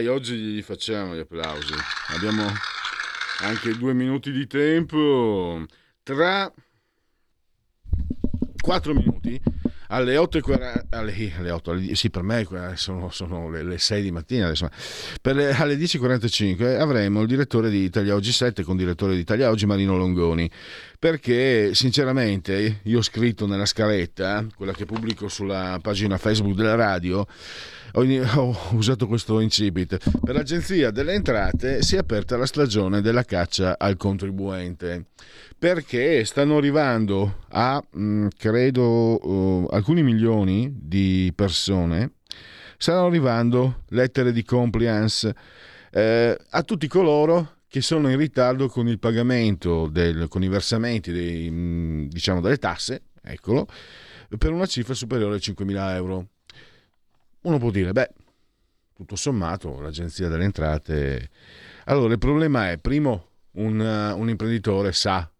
Dai, oggi gli facciamo gli applausi. Abbiamo anche due minuti di tempo. Tra quattro minuti alle 8.40 alle, alle 8 alle, sì per me sono, sono le, le, 6 di mattina adesso, le, alle 10.45 avremo il direttore di Italia Oggi 7 con il direttore di Italia Oggi Marino Longoni perché sinceramente io ho scritto nella scaletta quella che pubblico sulla pagina Facebook della radio ho, usato questo incipit. Per l'Agenzia delle Entrate si è aperta la stagione della caccia al contribuente perché stanno arrivando a, mm, credo, uh, alcuni milioni di persone, stanno arrivando lettere di compliance eh, a tutti coloro che sono in ritardo con il pagamento, del, con i versamenti dei, mm, diciamo, delle tasse, eccolo, per una cifra superiore a 5.000 euro. Uno può dire, beh, tutto sommato l'agenzia delle entrate... Allora, il problema è, primo, un, un imprenditore sa,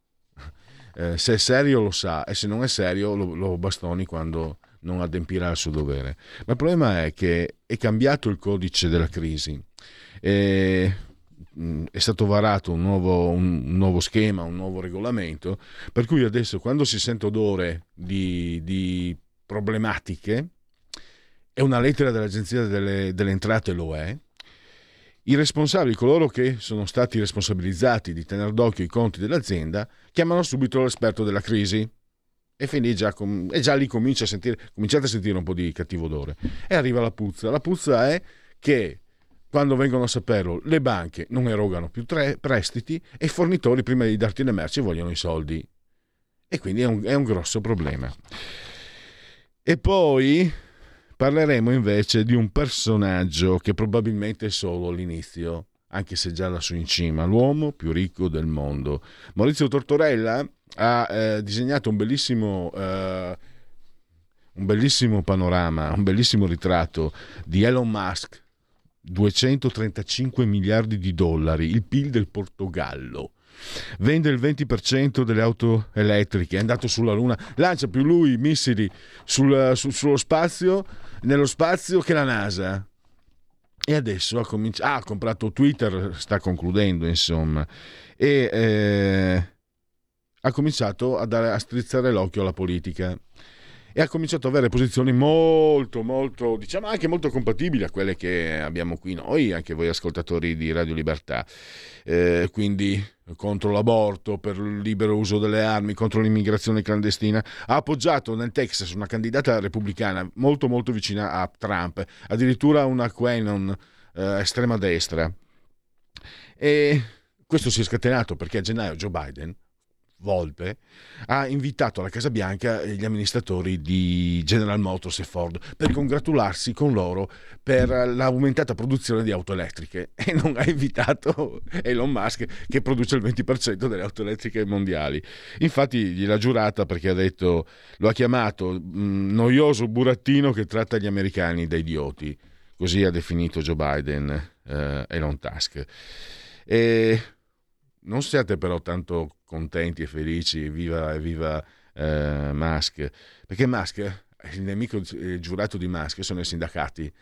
eh, se è serio lo sa e se non è serio lo, lo bastoni quando non adempirà il suo dovere. Ma il problema è che è cambiato il codice della crisi. E è stato varato un nuovo, un nuovo, schema, un nuovo regolamento, per cui adesso quando si sente odore di, di problematiche, è una lettera dell'Agenzia delle, delle Entrate, lo è, i responsabili, coloro che sono stati responsabilizzati di tenere d'occhio i conti dell'azienda, chiamano subito l'esperto della crisi e, già, e già lì comincia a sentire, cominciate a sentire un po' di cattivo odore. E arriva la puzza. La puzza è che quando vengono a saperlo le banche non erogano più tre prestiti e i fornitori prima di darti le merci vogliono i soldi. E quindi è un, è un grosso problema. E poi Parleremo invece di un personaggio che probabilmente è solo l'inizio, anche se già lassù in cima, l'uomo più ricco del mondo. Maurizio Tortorella ha eh, disegnato un bellissimo, eh, un bellissimo panorama, un bellissimo ritratto di Elon Musk, 235 miliardi di dollari, il PIL del Portogallo vende il 20% delle auto elettriche, è andato sulla Luna, lancia più lui missili sul, su, sullo spazio, nello spazio che la NASA. E adesso ha, cominci- ah, ha comprato Twitter, sta concludendo insomma, e eh, ha cominciato a, dare, a strizzare l'occhio alla politica e ha cominciato ad avere posizioni molto, molto, diciamo anche molto compatibili a quelle che abbiamo qui noi, anche voi ascoltatori di Radio Libertà. Eh, quindi contro l'aborto, per il libero uso delle armi, contro l'immigrazione clandestina. Ha appoggiato nel Texas una candidata repubblicana molto, molto vicina a Trump, addirittura una Quenon eh, estrema destra. E questo si è scatenato perché a gennaio Joe Biden Volpe ha invitato alla Casa Bianca gli amministratori di General Motors e Ford per congratularsi con loro per l'aumentata produzione di auto elettriche e non ha invitato Elon Musk che produce il 20% delle auto elettriche mondiali. Infatti gliel'ha giurata perché ha detto, lo ha chiamato mh, noioso burattino che tratta gli americani da idioti. Così ha definito Joe Biden eh, Elon Musk. E non siate però tanto contenti e felici, viva, viva eh, Musk, perché Musk, il nemico giurato di Musk sono i sindacati.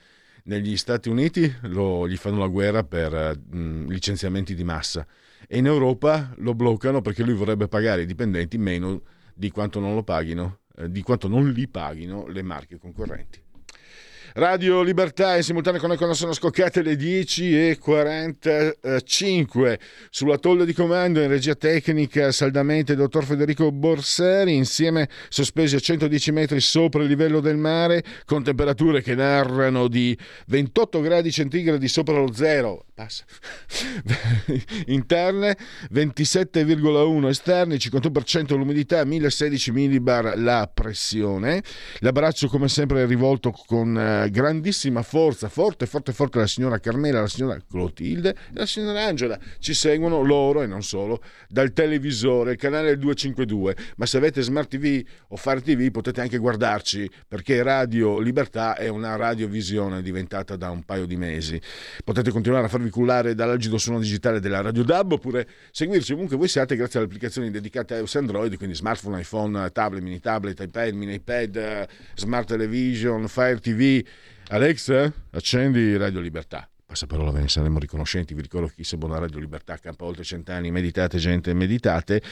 Negli Stati Uniti lo, gli fanno la guerra per mh, mm, licenziamenti di massa e in Europa lo bloccano perché lui vorrebbe pagare i dipendenti meno di quanto non lo paghino, eh, di quanto non li paghino le marche concorrenti. Radio Libertà in simultanea con noi quando sono scoccate le 10.45 sulla tolla di comando in regia tecnica saldamente il dottor Federico Borseri insieme sospesi a 110 metri sopra il livello del mare con temperature che narrano di 28 gradi centigradi sopra lo zero. Passa. interne 27,1 esterni 51% l'umidità 1016 millibar la pressione. L'abbraccio come sempre rivolto con grandissima forza forte forte forte la signora Carmela la signora Clotilde e la signora Angela ci seguono loro e non solo dal televisore canale 252 ma se avete smart tv o fare tv potete anche guardarci perché Radio Libertà è una radiovisione diventata da un paio di mesi potete continuare a farvi cullare dall'algido suono digitale della Radio DAB oppure seguirci ovunque voi siate grazie alle applicazioni dedicate a iOS Android, quindi smartphone, iPhone, tablet, mini tablet, iPad, mini iPad, smart television, Fire TV. Alex, accendi Radio Libertà. Passa parola, ve ne saremo riconoscenti. Vi ricordo chi se buona Radio Libertà, campa oltre cent'anni, meditate gente, meditate.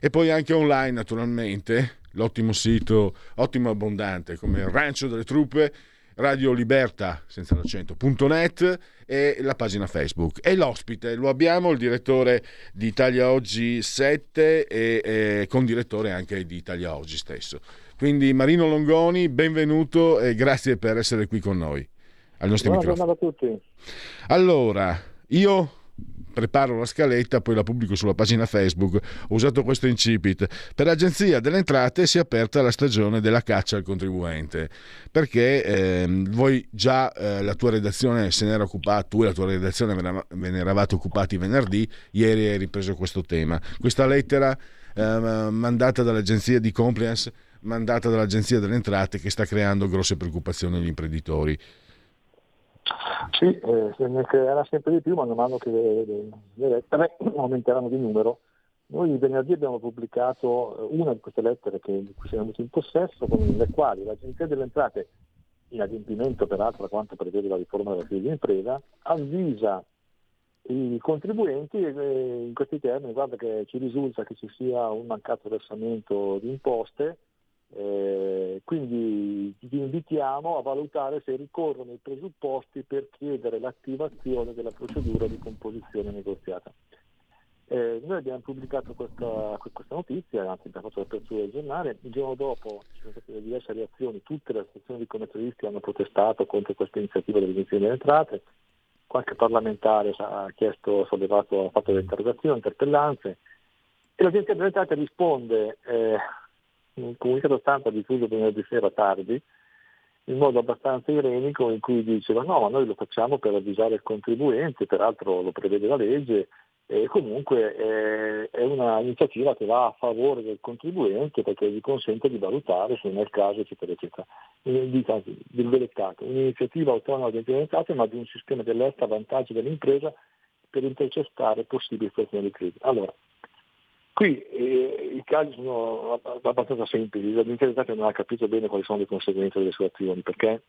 E poi anche online, naturalmente, l'ottimo sito, ottimo abbondante, come il Rancio delle Truppe, Radio Libertà, senza l'accento.net e la pagina Facebook. E l'ospite lo abbiamo, il direttore di Italia Oggi 7 e, e con direttore anche di Italia Oggi stesso. Quindi Marino Longoni, benvenuto e grazie per essere qui con noi. Al nostro Buona microfono. a tutti. Allora, io preparo la scaletta, poi la pubblico sulla pagina Facebook. Ho usato questo incipit. Per l'Agenzia delle Entrate si è aperta la stagione della caccia al contribuente, perché eh, voi già eh, la tua redazione se n'era occupata, tu e la tua redazione ve ne eravate occupati venerdì, ieri hai ripreso questo tema. Questa lettera eh, mandata dall'Agenzia di Compliance, mandata dall'Agenzia delle Entrate che sta creando grosse preoccupazioni agli imprenditori. Sì, eh, se ne creerà sempre di più man mano che le, le, le lettere aumenteranno di numero. Noi venerdì abbiamo pubblicato eh, una di queste lettere che, di cui siamo venuti in possesso, con le quali l'Agenzia delle Entrate, in adempimento peraltro a quanto prevede la riforma della crisi d'impresa, avvisa i contribuenti eh, in questi termini, guarda che ci risulta che ci sia un mancato versamento di imposte, eh, quindi vi invitiamo a valutare se ricorrono i presupposti per chiedere l'attivazione della procedura di composizione negoziata. Eh, noi abbiamo pubblicato questa, questa, notizia, anzi abbiamo fatto l'apertura del giornale, il giorno dopo ci sono state diverse reazioni, tutte le associazioni di commercialisti hanno protestato contro questa iniziativa dell'Agenzia delle Entrate, qualche parlamentare ha chiesto, sollevato, ha fatto delle interrogazioni, interpellanze. E l'Agenzia delle Entrate risponde eh, un comunicato stampa diffuso venerdì sera tardi in modo abbastanza irenico in cui diceva no, ma noi lo facciamo per avvisare il contribuente, peraltro lo prevede la legge e comunque è, è un'iniziativa che va a favore del contribuente perché gli consente di valutare se nel caso eccetera eccetera. Virgolettato, un'iniziativa autonoma di implementate ma di un sistema dell'est a vantaggio dell'impresa per intercettare possibili situazioni di crisi. Allora, Qui eh, i casi sono abbastanza semplici, l'Agenzia non ha capito bene quali sono le conseguenze delle sue azioni, perché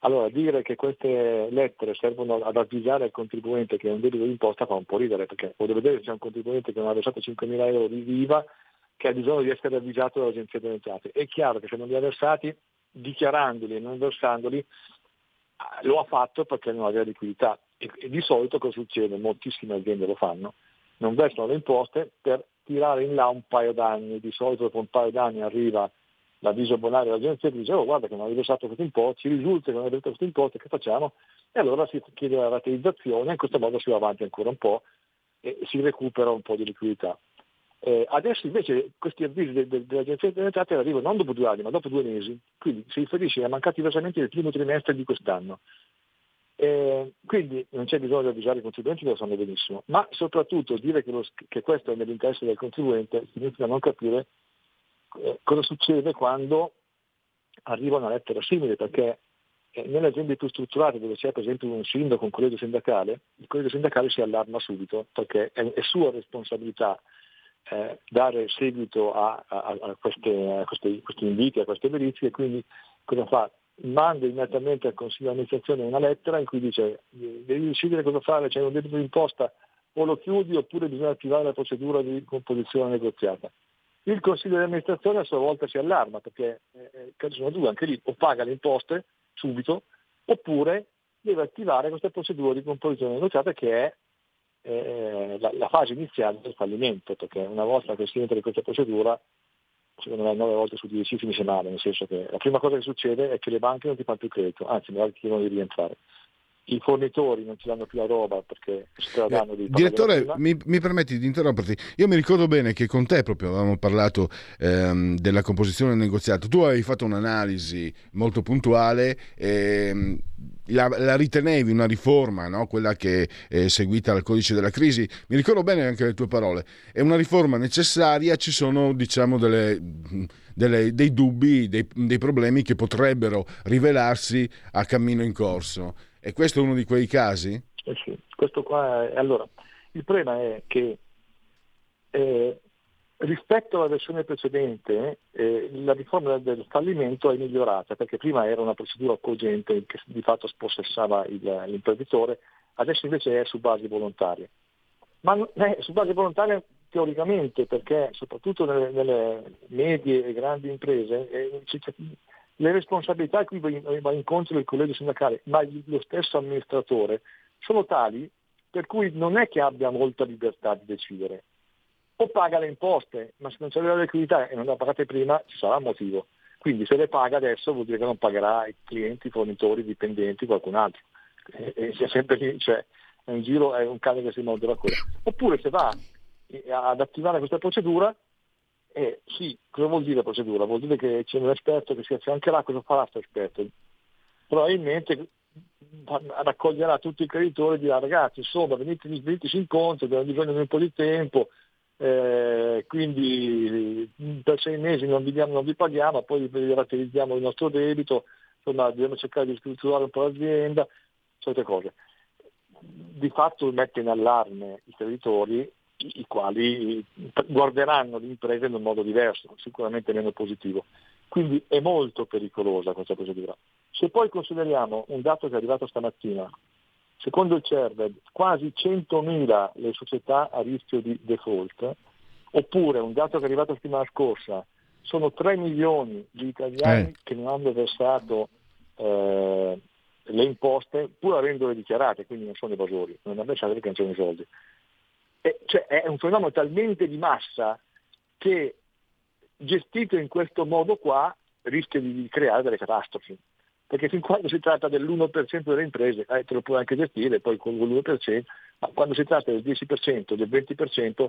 allora dire che queste lettere servono ad avvisare al contribuente che è un debito d'imposta fa un po' ridere, perché voglio vedere se c'è un contribuente che non ha versato 5.000 euro di IVA che ha bisogno di essere avvisato dall'Agenzia delle Entrate. È chiaro che se non li ha versati, dichiarandoli e non versandoli, ah, lo ha fatto perché non aveva liquidità. E, e di solito cosa succede? Moltissime aziende lo fanno, non versano le imposte per tirare in là un paio d'anni, di solito dopo un paio d'anni arriva l'avviso bonario dell'agenzia e dice oh guarda che non hai versato questo imposto, ci risulta che non hai versato questo imposto, che facciamo? E allora si chiede la rateizzazione, in questo modo si va avanti ancora un po' e si recupera un po' di liquidità. Eh, adesso invece questi avvisi de, de, dell'agenzia delle entrate arrivano non dopo due anni ma dopo due mesi, quindi si riferisce ai mancati versamenti del primo trimestre di quest'anno. Eh, quindi non c'è bisogno di avvisare i contribuenti, lo sanno benissimo, ma soprattutto dire che, lo, che questo è nell'interesse del contribuente significa non capire eh, cosa succede quando arriva una lettera simile, perché eh, nelle aziende più strutturate dove c'è per esempio un sindaco, un collegio sindacale, il collegio sindacale si allarma subito perché è, è sua responsabilità eh, dare seguito a, a, a, queste, a questi, questi inviti, a queste verifiche, quindi cosa fa? Manda immediatamente al Consiglio di amministrazione una lettera in cui dice devi decidere cosa fare, c'è un debito di imposta o lo chiudi oppure bisogna attivare la procedura di composizione negoziata. Il Consiglio di amministrazione a sua volta si allarma perché eh, eh sono due, anche lì o paga le imposte subito oppure deve attivare questa procedura di composizione negoziata che è eh, la, la, fase iniziale del fallimento, perché una volta che si entra in questa procedura, secondo me 9 volte su 10 finisce male, nel senso che la prima cosa che succede è che le banche non ti fanno più credito, anzi magari ti chiedono di rientrare i fornitori non ti danno più la roba perché se la danno di Direttore, mi, mi, permetti di interromperti? Io mi ricordo bene che con te proprio avevamo parlato ehm, della composizione del negoziato. Tu hai fatto un'analisi molto puntuale. Ehm, la, la, ritenevi una riforma, no? quella che è seguita al codice della crisi, mi ricordo bene anche le tue parole, è una riforma necessaria, ci sono diciamo delle, delle, dei dubbi, dei, dei problemi che potrebbero rivelarsi a cammino in corso. E questo è uno di quei casi? Eh sì, questo qua è... Allora, il problema è che eh, rispetto alla versione precedente eh, la riforma del fallimento è migliorata perché prima era una procedura cogente che di fatto spossessava il, l'imprenditore, adesso invece è su base volontaria. Ma è su base volontaria teoricamente perché soprattutto nelle, nelle medie e grandi imprese eh, le responsabilità a cui va incontro il collegio sindacale, ma lo stesso amministratore, sono tali per cui non è che abbia molta libertà di decidere. O paga le imposte, ma se non c'è la liquidità e non le ha pagate prima ci sarà un motivo. Quindi se le paga adesso vuol dire che non pagherà i clienti, i fornitori, i dipendenti, qualcun altro. E, e sempre lì, cioè è un giro, è un cane che si morde la coda. Oppure se va ad attivare questa procedura eh, sì, cosa vuol dire procedura? Vuol dire che c'è un esperto che si affiancherà, cosa farà questo esperto? Probabilmente raccoglierà tutti i creditori e dirà ragazzi insomma venite, veniteci incontro, abbiamo bisogno di un po' di tempo, eh, quindi per sei mesi non vi, diamo, non vi paghiamo, poi vi rateizziamo il nostro debito, insomma dobbiamo cercare di strutturare un po' l'azienda, certe cose. Di fatto mette in allarme i creditori i quali guarderanno l'impresa in un modo diverso, sicuramente meno positivo. Quindi è molto pericolosa questa procedura. Se poi consideriamo un dato che è arrivato stamattina, secondo il CERVED quasi 100.000 le società a rischio di default, oppure un dato che è arrivato la settimana scorsa, sono 3 milioni di italiani eh. che non hanno versato eh, le imposte pur avendole dichiarate, quindi non sono evasori, non hanno versato perché non c'erano i soldi. Eh, cioè è un fenomeno talmente di massa che gestito in questo modo qua rischia di creare delle catastrofi. Perché fin quando si tratta dell'1% delle imprese eh, te lo puoi anche gestire, poi con l'1%, ma quando si tratta del 10%, del 20%,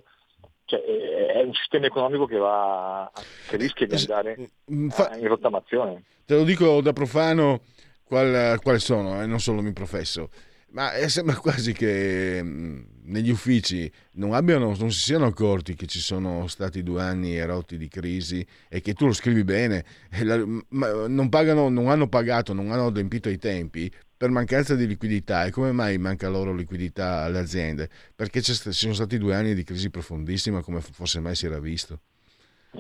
cioè, è un sistema economico che, va, che rischia di andare mm, in rottamazione. Te lo dico da profano qual, quali sono, eh, non solo mi professo. Ma sembra quasi che mm, negli uffici non, abbiano, non si siano accorti che ci sono stati due anni erotti di crisi e che tu lo scrivi bene, non, pagano, non hanno pagato, non hanno adempito ai tempi per mancanza di liquidità. E come mai manca loro liquidità alle aziende? Perché ci sono stati due anni di crisi profondissima come forse mai si era visto.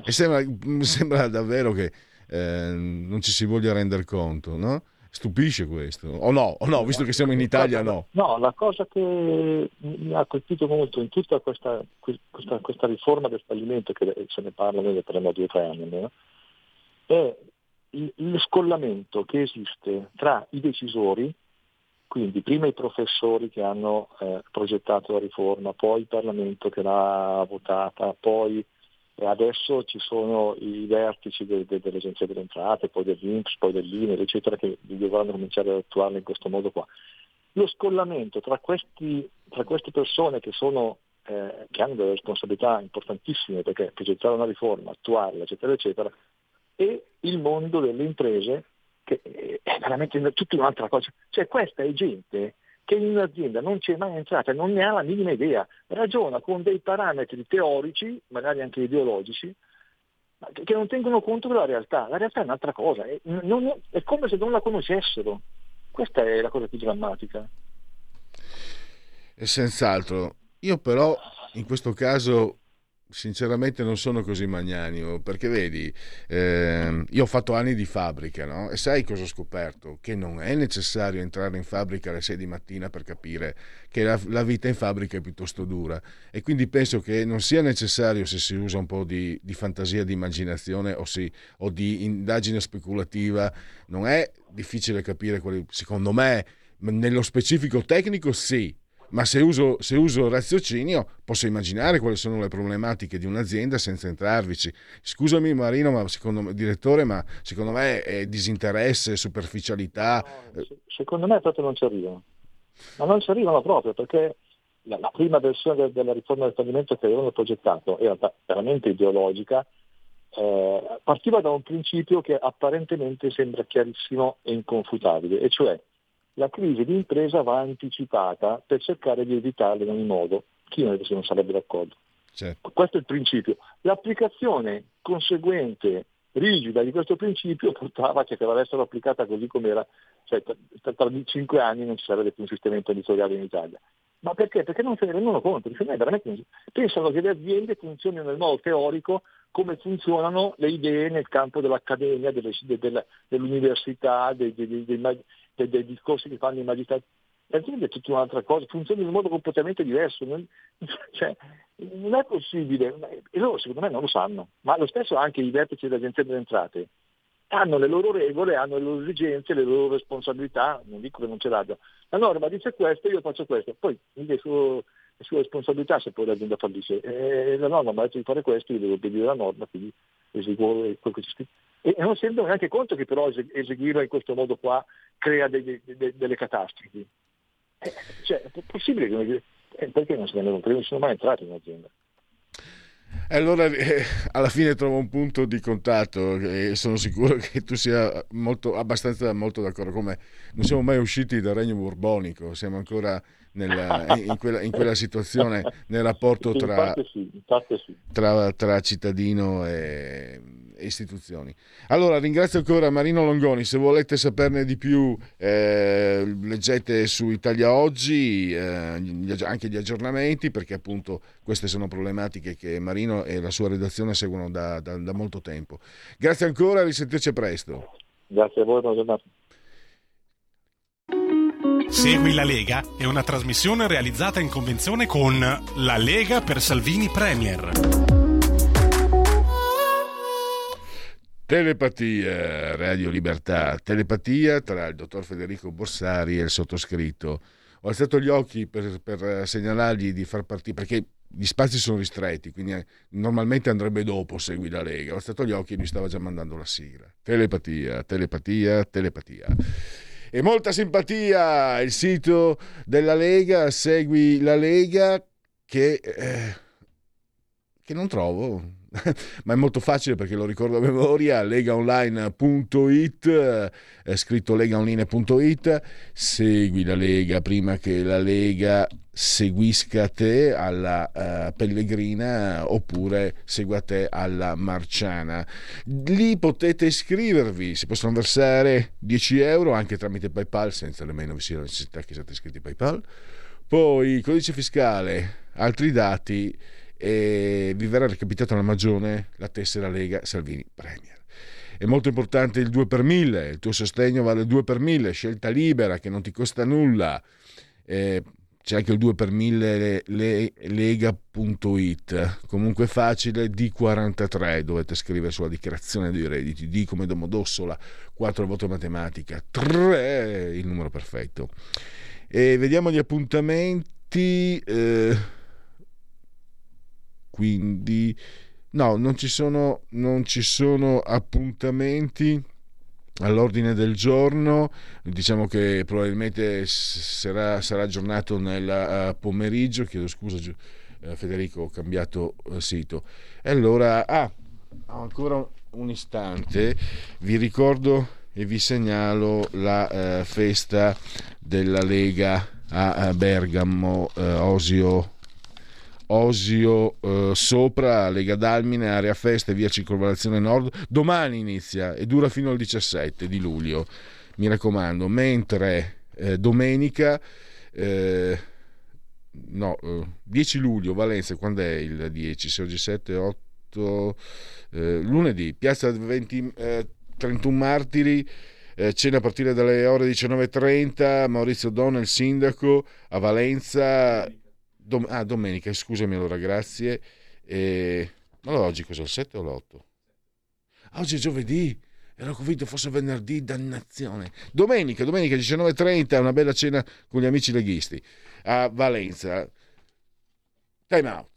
E sembra, sembra davvero che eh, non ci si voglia rendere conto, no? Stupisce questo, o no, o no, visto che siamo in Italia, no. No, la cosa che mi ha colpito molto in tutta questa, questa, questa riforma del fallimento, che se ne parla, noi ne due o tre anni, no? è lo scollamento che esiste tra i decisori, quindi prima i professori che hanno eh, progettato la riforma, poi il Parlamento che l'ha votata, poi adesso ci sono i vertici de, de, dell'Agenzia delle Entrate, poi dell'Inps, poi dell'INER, eccetera, che dovranno cominciare ad attuarlo in questo modo qua. Lo scollamento tra, questi, tra queste persone che, sono, eh, che hanno delle responsabilità importantissime perché progettare una riforma, attuarla, eccetera, eccetera, e il mondo delle imprese che è veramente tutta un'altra cosa. Cioè questa è gente che in un'azienda non c'è mai entrata, non ne ha la minima idea, ragiona con dei parametri teorici, magari anche ideologici, che non tengono conto della realtà. La realtà è un'altra cosa, è, non, è come se non la conoscessero. Questa è la cosa più drammatica. E senz'altro. Io però in questo caso sinceramente non sono così magnanimo perché vedi eh, io ho fatto anni di fabbrica no? e sai cosa ho scoperto? Che non è necessario entrare in fabbrica alle 6 di mattina per capire che la, la vita in fabbrica è piuttosto dura. E quindi penso che non sia necessario se si usa un po' di, di fantasia di immaginazione o, si, o di indagine speculativa. Non è difficile capire quali, secondo me nello specifico tecnico sì ma se uso, se uso raziocinio posso immaginare quali sono le problematiche di un'azienda senza entrarvici. Scusami Marino, ma secondo me, direttore, ma secondo me è disinteresse, superficialità. No, secondo me proprio non ci arrivano. Ma non ci arrivano proprio perché la, la prima versione della riforma del fallimento che avevano progettato era veramente ideologica, eh, partiva da un principio che apparentemente sembra chiarissimo e inconfutabile, e cioè la crisi di impresa va anticipata per cercare di evitarla in ogni modo. Chi non sarebbe d'accordo? Certo. Questo è il principio. L'applicazione conseguente, rigida di questo principio portava che se l'avessero applicata così come era, cioè, tra, tra cinque anni non ci sarebbe più un sistema imprenditoriale in Italia. Ma perché? Perché non se ne rendono conto, pensano che le aziende funzionino nel modo teorico come funzionano le idee nel campo dell'accademia, delle, delle, dell'università, dei, dei, dei, dei, dei discorsi che fanno i magistrati. L'azienda è tutta un'altra cosa, funziona in un modo completamente diverso. Non, cioè, non è possibile, e loro secondo me non lo sanno, ma lo stesso anche i vertici dell'Agenzia delle Entrate hanno le loro regole, hanno le loro esigenze, le loro responsabilità, non dico che non ce l'abbiano. La norma dice questo, io faccio questo, poi è sua, è sua responsabilità se poi l'azienda fallisce. E la norma mi ha detto di fare questo, io devo obbedire la norma, quindi eseguo quel che ci sta e non si rendono neanche conto che però eseguirla in questo modo qua crea dei, dei, delle catastrofi. Eh, cioè, è possibile che eh, perché non ne rendono? non sono mai entrati in un'azienda. E allora eh, alla fine trovo un punto di contatto e sono sicuro che tu sia molto, abbastanza molto d'accordo con me. Non siamo mai usciti dal regno borbonico, siamo ancora nella, in, quella, in, quella, situazione nel rapporto tra, tra, tra cittadino e, istituzioni. Allora ringrazio ancora Marino Longoni, se volete saperne di più eh, leggete su Italia Oggi eh, anche gli aggiornamenti perché appunto queste sono problematiche che Marino e la sua redazione seguono da, da, da molto tempo. Grazie ancora, risentirci presto. Grazie a voi, buona giornata. Segui la Lega è una trasmissione realizzata in convenzione con La Lega per Salvini Premier. Telepatia, Radio Libertà, telepatia tra il dottor Federico Borsari e il sottoscritto. Ho alzato gli occhi per, per segnalargli di far partire, perché gli spazi sono ristretti, quindi eh, normalmente andrebbe dopo Segui la Lega. Ho alzato gli occhi e mi stava già mandando la sigla. Telepatia, telepatia, telepatia. E molta simpatia il sito della Lega, Segui la Lega, che, eh, che non trovo ma è molto facile perché lo ricordo a memoria, legaonline.it, è scritto legaonline.it, segui la Lega prima che la Lega seguisca te alla uh, pellegrina oppure segua te alla marciana. Lì potete iscrivervi, si possono versare 10 euro anche tramite PayPal senza nemmeno vi sia la necessità che siate iscritti a PayPal. Poi codice fiscale, altri dati e vi verrà recapitata alla magione la tessera Lega Salvini Premier. È molto importante il 2 per 1000, il tuo sostegno vale 2 per 1000, scelta libera che non ti costa nulla. Eh, c'è anche il 2 per 1000 lega.it comunque facile D43 dovete scrivere sulla dichiarazione dei redditi D come Domodossola 4 voto matematica 3 il numero perfetto e vediamo gli appuntamenti eh, quindi no, non ci sono, non ci sono appuntamenti all'ordine del giorno, diciamo che probabilmente sarà, sarà aggiornato nel uh, pomeriggio, chiedo scusa uh, Federico, ho cambiato uh, sito. E allora, ah, ancora un istante, vi ricordo e vi segnalo la festa della Lega a Bergamo, Osio Osio eh, sopra, Lega Dalmine, area feste, via Circonvallazione Nord. Domani inizia e dura fino al 17 di luglio, mi raccomando. Mentre eh, domenica, eh, no, 10 luglio, Valenza, quando è il 10? Se oggi 7, 8, eh, lunedì, piazza 20, 31 martiri, eh, cena a partire dalle ore 19.30, Maurizio Donna, il sindaco, a Valenza, dom- ah, domenica, scusami allora, grazie. E... Ma allora oggi cos'è, il 7 o l'8? Oggi è giovedì, ero convinto fosse venerdì, dannazione. Domenica, domenica 19.30, una bella cena con gli amici leghisti a Valenza. Time out.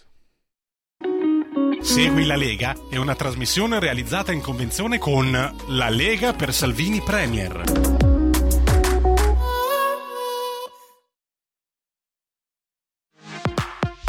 Segui la Lega è una trasmissione realizzata in convenzione con La Lega per Salvini Premier.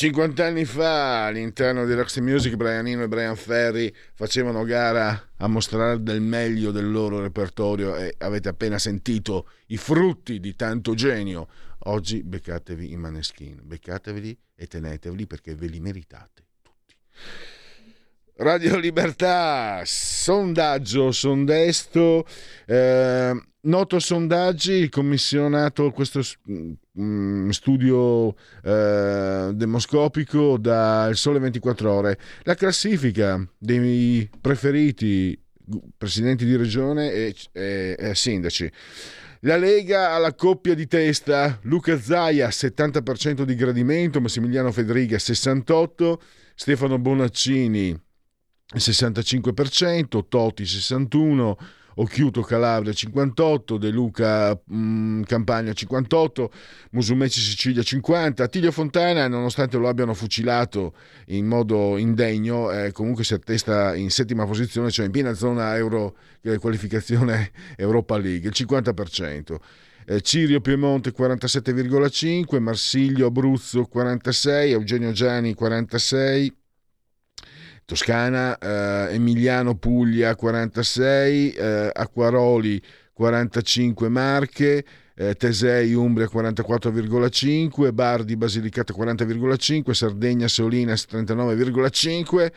50 anni fa all'interno di Roxy Music Brian Eno e Brian Ferry facevano gara a mostrare del meglio del loro repertorio e avete appena sentito i frutti di tanto genio. Oggi beccatevi i maneschini, beccateveli e teneteveli perché ve li meritate tutti. Radio Libertà, sondaggio, sondesto, eh, noto sondaggi, commissionato questo mm, studio eh, demoscopico dal Sole 24 Ore, la classifica dei preferiti presidenti di regione e, e, e sindaci. La Lega ha la coppia di testa, Luca Zaia 70% di gradimento, Massimiliano Federiga 68%, Stefano Bonaccini 65%, Toti 61%, Occhiuto Calabria 58, De Luca mh, Campania 58, Musumeci Sicilia 50, Attilio Fontana nonostante lo abbiano fucilato in modo indegno eh, comunque si attesta in settima posizione, cioè in piena zona euro, eh, qualificazione Europa League, il 50%. Eh, Cirio Piemonte 47,5, Marsiglio Abruzzo 46, Eugenio Gianni 46, Toscana, eh, Emiliano Puglia 46, eh, Acquaroli 45 Marche, eh, Tesei Umbria 44,5, Bardi Basilicata 40,5, Sardegna Solinas 39,5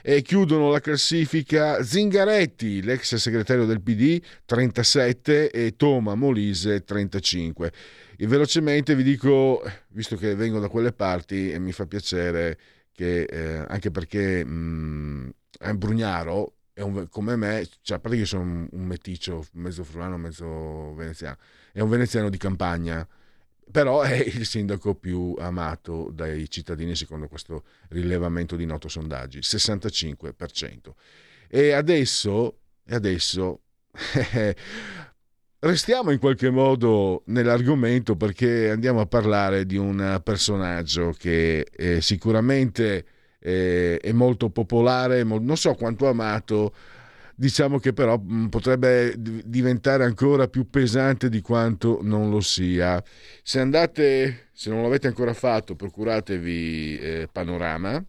e chiudono la classifica Zingaretti, l'ex segretario del PD 37 e Toma Molise 35. E velocemente vi dico, visto che vengo da quelle parti e mi fa piacere che eh, anche perché mh, è un Brugnaro, è un, come me, cioè, a parte che sono un, un meticcio, mezzo friulano, mezzo veneziano, è un veneziano di campagna, però è il sindaco più amato dai cittadini secondo questo rilevamento di noto sondaggi, 65%. E adesso, adesso restiamo in qualche modo nell'argomento perché andiamo a parlare di un personaggio che è sicuramente è, è molto popolare, non so quanto amato, diciamo che però mm, potrebbe diventare ancora più pesante di quanto non lo sia. Se andate, se non l'avete ancora fatto, procuratevi eh, Panorama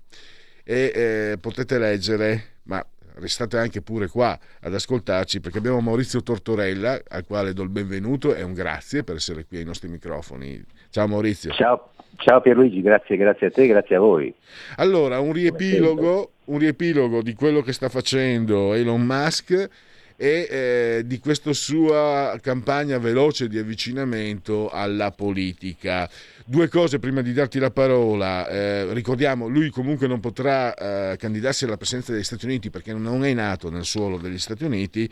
e eh, potete leggere, ma restate anche pure qua ad ascoltarci perché abbiamo Maurizio Tortorella al quale do il benvenuto e un grazie per essere qui ai nostri microfoni. Ciao Maurizio. Ciao, ciao Pierluigi, grazie, grazie a te, grazie a voi. Allora, un riepilogo, un riepilogo di quello che sta facendo Elon Musk e eh, di questa sua campagna veloce di avvicinamento alla politica. Due cose prima di darti la parola. Eh, ricordiamo, lui comunque non potrà eh, candidarsi alla presidenza degli Stati Uniti perché non è nato nel suolo degli Stati Uniti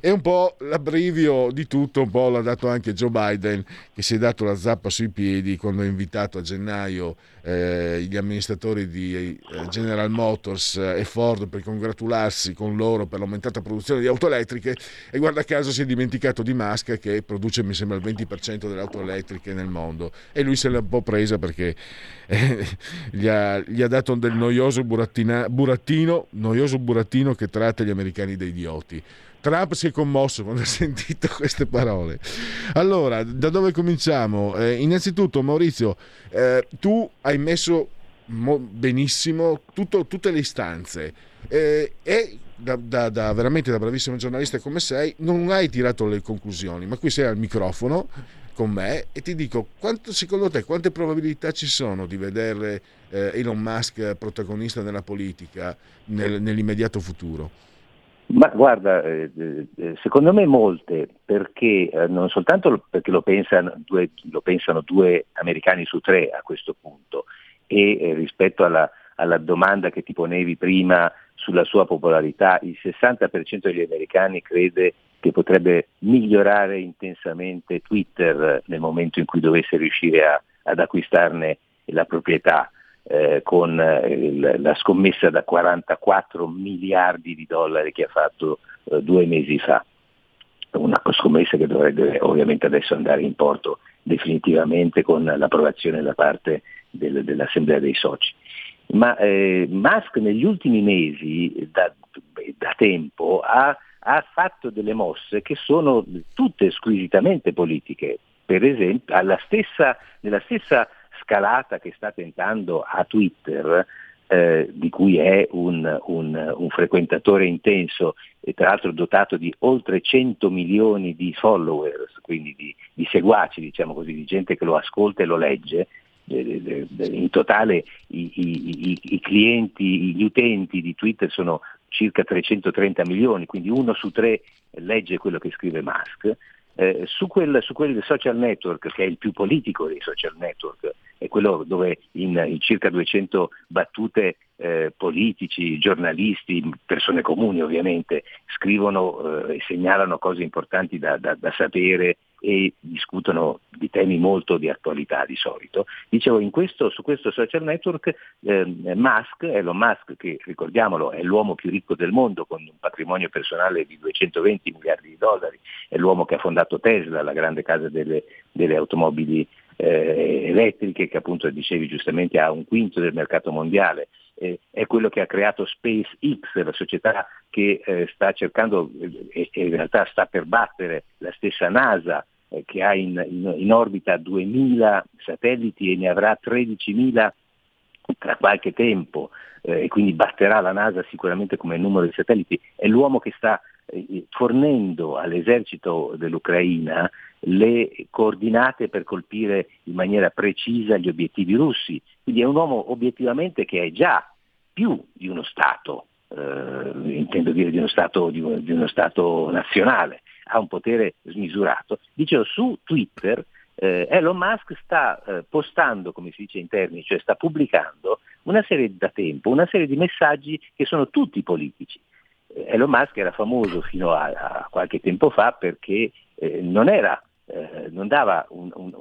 e un po' l'abbrivio di tutto, un po' l'ha dato anche Joe Biden che si è dato la zappa sui piedi quando ha invitato a gennaio eh, gli amministratori di eh, General Motors e Ford per congratularsi con loro per l'aumentata produzione di auto elettriche e guarda caso si è dimenticato di Musk che produce mi sembra il 20% delle auto elettriche nel mondo e lui se l'è un po' presa perché eh, gli, ha, gli, ha, dato del noioso burattino, noioso burattino che tratta gli americani dei idioti. Trump si è commosso quando ha sentito queste parole. Allora, da dove cominciamo? Eh, innanzitutto, Maurizio, eh, tu hai messo mo- benissimo tutto, tutte le istanze eh, e da, da, da, veramente da bravissimo giornalista come sei, non hai tirato le conclusioni, ma qui sei al microfono con me e ti dico, quanto, secondo te quante probabilità ci sono di vedere eh, Elon Musk protagonista nella politica nel, nell'immediato futuro? Ma guarda, eh, eh, secondo me molte, perché eh, non soltanto perché lo pensano, due, lo pensano, due, americani su tre a questo punto e rispetto alla, alla domanda che ti ponevi prima sulla sua popolarità, il 60% degli americani crede che potrebbe migliorare intensamente Twitter nel momento in cui dovesse riuscire a, ad acquistarne la proprietà eh, con eh, la scommessa da 44 miliardi di dollari che ha fatto eh, due mesi fa. Una scommessa che dovrebbe ovviamente adesso andare in porto definitivamente con l'approvazione da parte del, dell'Assemblea dei soci. Ma eh, Musk negli ultimi mesi, da, da tempo, ha, ha fatto delle mosse che sono tutte squisitamente politiche. Per esempio, stessa, nella stessa scalata che sta tentando a Twitter, eh, di cui è un, un, un, frequentatore intenso e tra l'altro dotato di oltre 100 milioni di followers, quindi di, di seguaci, diciamo così, di gente che lo ascolta e lo legge, in totale i, i, i, clienti, gli utenti di Twitter sono circa 330 milioni, quindi uno su tre legge quello che scrive Musk. Eh, su, quel, su, quel, social network, che è il più politico dei social network, è quello dove in, in circa 200 battute eh, politici, giornalisti, persone comuni ovviamente, scrivono eh, e segnalano cose importanti da, da, da sapere e discutono di temi molto di attualità di solito. Dicevo, questo, su questo social network eh, Musk, Elon Musk, che ricordiamolo è l'uomo più ricco del mondo con un patrimonio personale di 220 miliardi di dollari, è l'uomo che ha fondato Tesla, la grande casa delle, delle automobili eh, elettriche che appunto dicevi giustamente ha un quinto del mercato mondiale, eh, è quello che ha creato SpaceX, la società che eh, sta cercando e in realtà sta per battere la stessa NASA eh, che ha in, in, in, orbita 2000 satelliti e ne avrà 13.000 tra qualche tempo eh, e quindi batterà la NASA sicuramente come numero di satelliti, è l'uomo che sta eh, fornendo all'esercito dell'Ucraina le coordinate per colpire in maniera precisa gli obiettivi russi. Quindi è un uomo obiettivamente che è già più di uno Stato, eh, intendo dire di uno Stato, di uno, di uno Stato nazionale, ha un potere smisurato. Dicevo, su Twitter eh, Elon Musk sta eh, postando, come si dice in termini, cioè sta pubblicando una serie da tempo, una serie di messaggi che sono tutti politici. Elon Musk era famoso fino a, a qualche tempo fa perché eh, non, era, eh, non, dava un, un,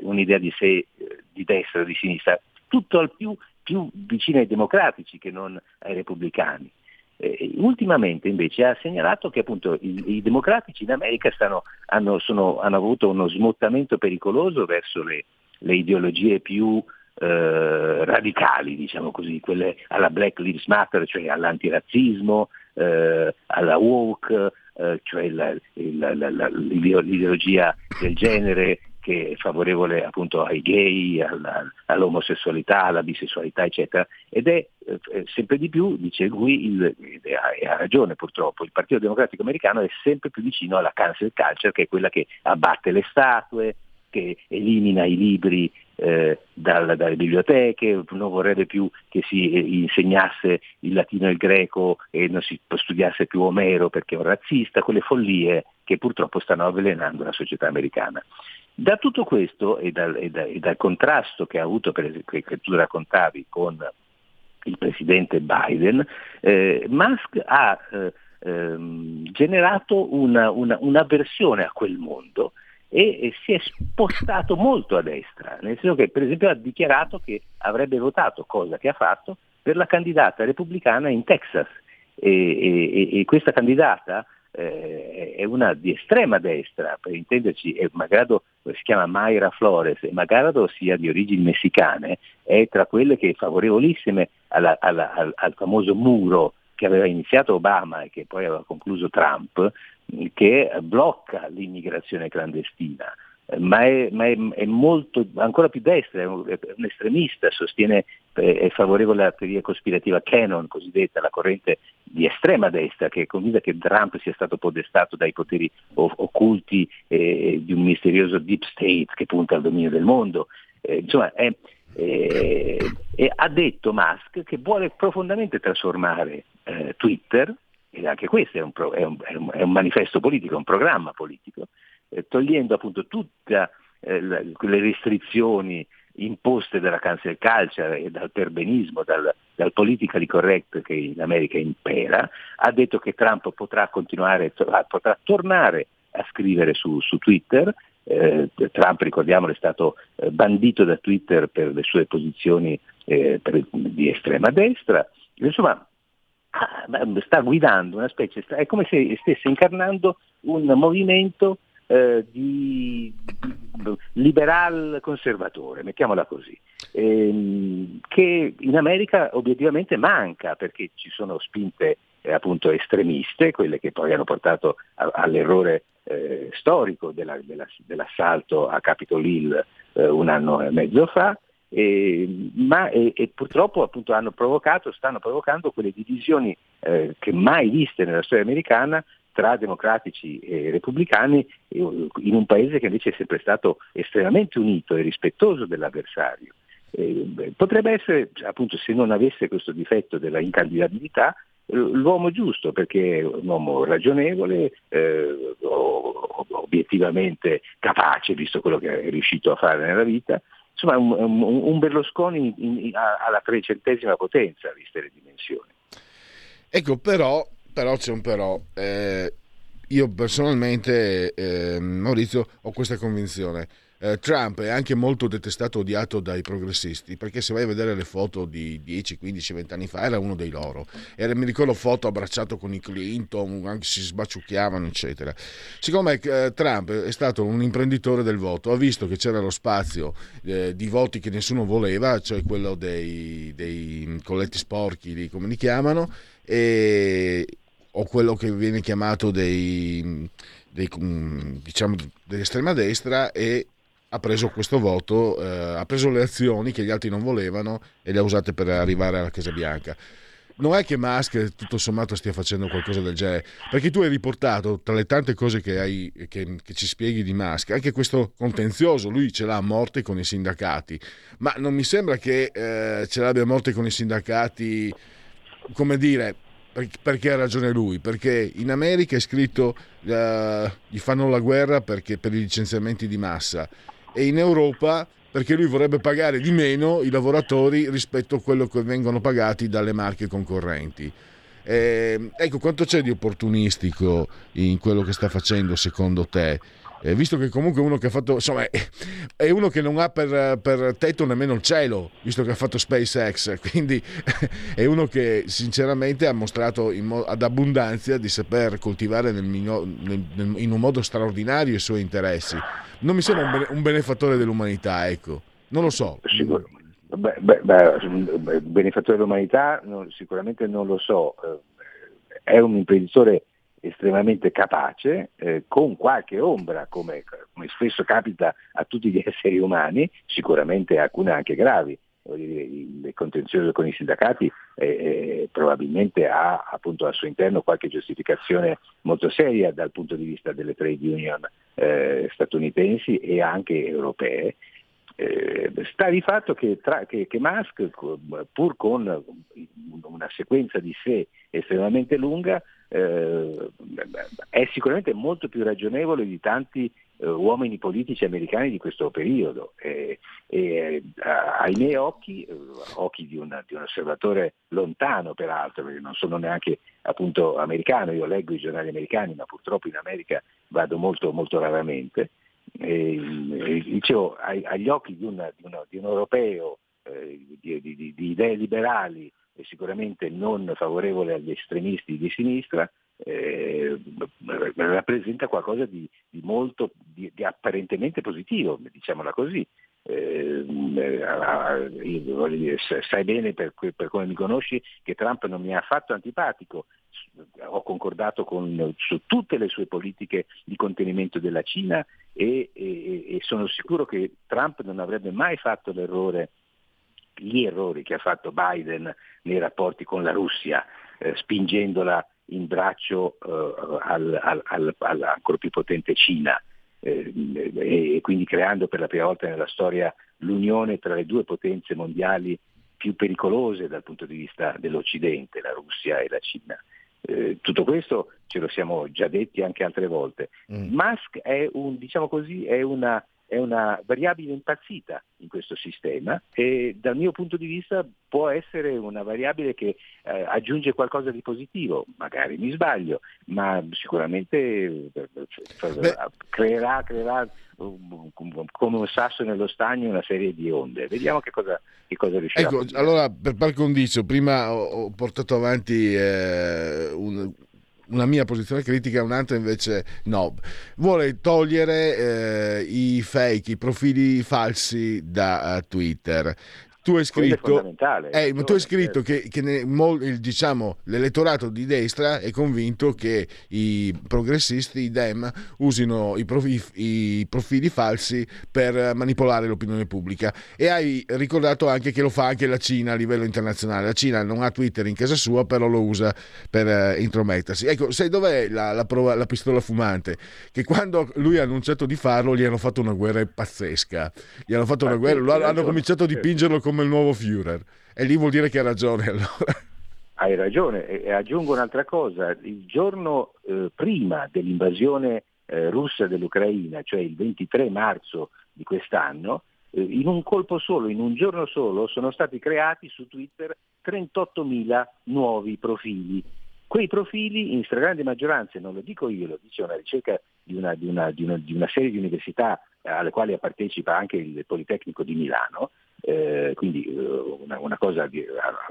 un'idea di sé eh, di destra o di sinistra, tutto al più, più vicino ai democratici che non ai repubblicani. Eh, ultimamente invece ha segnalato che appunto i, i democratici in America stanno, hanno, sono, hanno, avuto uno smottamento pericoloso verso le, le ideologie più eh, radicali, diciamo così, quelle alla Black Lives Matter, cioè all'antirazzismo, eh, alla woke, eh, cioè la, la, la, l'ideologia del genere che è favorevole appunto ai gay, alla, all'omosessualità, alla bisessualità, eccetera. Ed è eh, sempre di più, dice lui, il, e, ha, e ha ragione purtroppo, il Partito Democratico americano è sempre più vicino alla cancel culture, che è quella che abbatte le statue, che elimina i libri eh, dal, dalle biblioteche, non vorrebbe più che si eh, insegnasse il latino e il greco e non si studiasse più Omero perché è un razzista, quelle follie che purtroppo stanno avvelenando la società americana. Da tutto questo e dal, e, da, e dal contrasto che ha avuto, per esempio, che tu raccontavi con il presidente Biden, eh, Musk ha eh, ehm, generato una, una, un'avversione a quel mondo e, e, si è spostato molto a destra, nel senso che per esempio ha dichiarato che avrebbe votato, cosa che ha fatto, per la candidata repubblicana in Texas. E, e questa candidata eh, è una di estrema destra, per intenderci, è malgrado si chiama Mayra Flores e malgrado sia di origini messicane, è tra quelle che favorevolissime alla, alla, al, al famoso muro che aveva iniziato Obama e che poi aveva concluso Trump, che blocca l'immigrazione clandestina. Eh, ma, è, ma è, è, molto, ancora più destra, è un, è un estremista, sostiene, è favorevole alla teoria cospirativa Canon, cosiddetta, la corrente di estrema destra, che è convinta che Trump sia stato podestato dai poteri occulti eh, di un misterioso deep state che punta al dominio del mondo. Eh, insomma, eh, ha detto Musk che vuole profondamente trasformare eh, Twitter, e anche questo è un, pro, un, un manifesto politico, un programma politico, eh, togliendo appunto tutte eh, le restrizioni imposte dalla cancel culture e dal perbenismo, dal, dal politically correct che in America impera, ha detto che Trump potrà continuare, potrà tornare a scrivere su, su Twitter. Eh, Trump, ricordiamolo, è stato eh, bandito da Twitter per le sue posizioni eh, per, di estrema destra. Insomma, ah, sta guidando una specie, è come se stesse incarnando un movimento eh, di, di liberal conservatore, mettiamola così, ehm, che in America obiettivamente manca perché ci sono spinte eh, appunto estremiste, quelle che poi hanno portato a, all'errore eh, storico della, della, dell'assalto a Capitol Hill eh, un anno e mezzo fa, e, ma e, e purtroppo appunto hanno provocato, stanno provocando quelle divisioni eh, che mai viste nella storia americana tra democratici e repubblicani in un paese che invece è sempre stato estremamente unito e rispettoso dell'avversario. Eh, potrebbe essere, appunto, se non avesse questo difetto della incandidabilità, l'uomo giusto, perché è un uomo ragionevole, eh, obiettivamente capace, visto quello che è riuscito a fare nella vita, insomma un, un, un Berlusconi in, in, alla trecentesima potenza, viste le dimensioni. Ecco, però, però c'è un però. Eh, io personalmente, eh, Maurizio, ho questa convinzione eh, Trump è anche molto detestato, odiato dai progressisti, perché se vai a vedere le foto di 10, 15, 20 anni fa era uno dei loro. Era, mi ricordo foto abbracciato con i Clinton, anche si sbaciucchiavano, eccetera. Siccome eh, Trump è stato un imprenditore del voto, ha visto che c'era lo spazio eh, di voti che nessuno voleva, cioè quello dei, dei colletti sporchi, come li chiamano, e, o quello che viene chiamato dei, dei diciamo dell'estrema destra e ha preso questo voto, eh, ha preso le azioni che gli altri non volevano e le ha usate per arrivare alla Casa Bianca. Non è che Musk tutto sommato stia facendo qualcosa del genere, perché tu hai riportato tra le tante cose che, hai, che, che ci spieghi di Musk anche questo contenzioso, lui ce l'ha a morte con i sindacati, ma non mi sembra che eh, ce l'abbia a morte con i sindacati, come dire, perché ha ragione lui, perché in America è scritto uh, gli fanno la guerra perché, per i licenziamenti di massa e in Europa perché lui vorrebbe pagare di meno i lavoratori rispetto a quello che vengono pagati dalle marche concorrenti. Eh, ecco, quanto c'è di opportunistico in quello che sta facendo secondo te? Eh, visto che comunque uno che ha fatto, insomma, è, è uno che non ha per, per, tetto nemmeno il cielo, visto che ha fatto SpaceX, quindi è uno che sinceramente ha mostrato in, ad abbondanza di saper coltivare nel, nel, nel, in un modo straordinario i suoi interessi non mi sembra un, un benefattore dell'umanità, ecco. Non lo so. Beh, beh, beh, benefattore dell'umanità no, sicuramente non lo so. Eh, è un imprenditore estremamente capace, eh, con qualche ombra, come, come, spesso capita a tutti gli esseri umani, sicuramente alcune anche gravi. Il contenzioso con i sindacati eh, eh, probabilmente ha appunto al suo interno qualche giustificazione molto seria dal punto di vista delle trade union eh, statunitensi e anche europee. Eh, sta di fatto che, tra, che, che, Musk, pur con una sequenza di sé estremamente lunga, eh, è sicuramente molto più ragionevole di tanti eh, uomini politici americani di questo periodo. E, e ai miei occhi, eh, occhi di, una, di, un osservatore lontano peraltro, perché non sono neanche appunto americano, io leggo i giornali americani ma purtroppo in America vado molto, molto raramente, e, dicevo agli occhi di, una, di, uno, di un europeo eh, di, idee liberali sicuramente non favorevole agli estremisti di sinistra, eh, rappresenta qualcosa di, di molto, di, di, apparentemente positivo, diciamola così. Eh, dire, sai bene per, per, come mi conosci che Trump non mi ha affatto antipatico, ho concordato con, su tutte le sue politiche di contenimento della Cina e, e, e sono sicuro che Trump non avrebbe mai fatto l'errore gli errori che ha fatto Biden nei rapporti con la Russia, eh, spingendola in braccio eh, al, al, al, alla ancora più potente Cina eh, e quindi creando per la prima volta nella storia l'unione tra le due potenze mondiali più pericolose dal punto di vista dell'Occidente, la Russia e la Cina. Eh, tutto questo ce lo siamo già detti anche altre volte. Mm. Musk è, un, diciamo così, è una è una variabile impazzita in questo sistema e dal mio punto di vista può essere una variabile che eh, aggiunge qualcosa di positivo, magari mi sbaglio, ma sicuramente eh, creerà, creerà come un sasso nello stagno una serie di onde. Vediamo che cosa, che cosa riuscirà ecco, allora per par condicio, prima ho, portato avanti eh, un, una mia posizione critica, un'altra invece no. Vuole togliere eh, i fake, i profili falsi da uh, Twitter. Tu hai scritto, eh, tu hai scritto certo. che, che ne, mol, diciamo, l'elettorato di destra è convinto che i progressisti, i Dem, usino i, profi, i profili falsi per manipolare l'opinione pubblica e hai ricordato anche che lo fa anche la Cina a livello internazionale. La Cina non ha Twitter in casa sua, però lo usa per uh, intromettersi. Ecco, sai dov'è la, la, prova, la pistola fumante? Che quando lui ha annunciato di farlo gli hanno fatto una guerra pazzesca. Gli hanno fatto una guerra, hanno cominciato a dipingerlo come come il nuovo Führer. E lì vuol dire che ha ragione allora. Hai ragione e aggiungo un'altra cosa, il giorno eh, prima dell'invasione eh, russa dell'Ucraina, cioè il 23 marzo di quest'anno, eh, in un colpo solo, in un giorno solo, sono stati creati su Twitter 38.000 nuovi profili. Quei profili in stragrande maggioranza, non lo dico io, lo dice una ricerca di una, di una, di una, di una serie di università alle quali partecipa anche il Politecnico di Milano, eh, quindi eh, una, una, cosa di,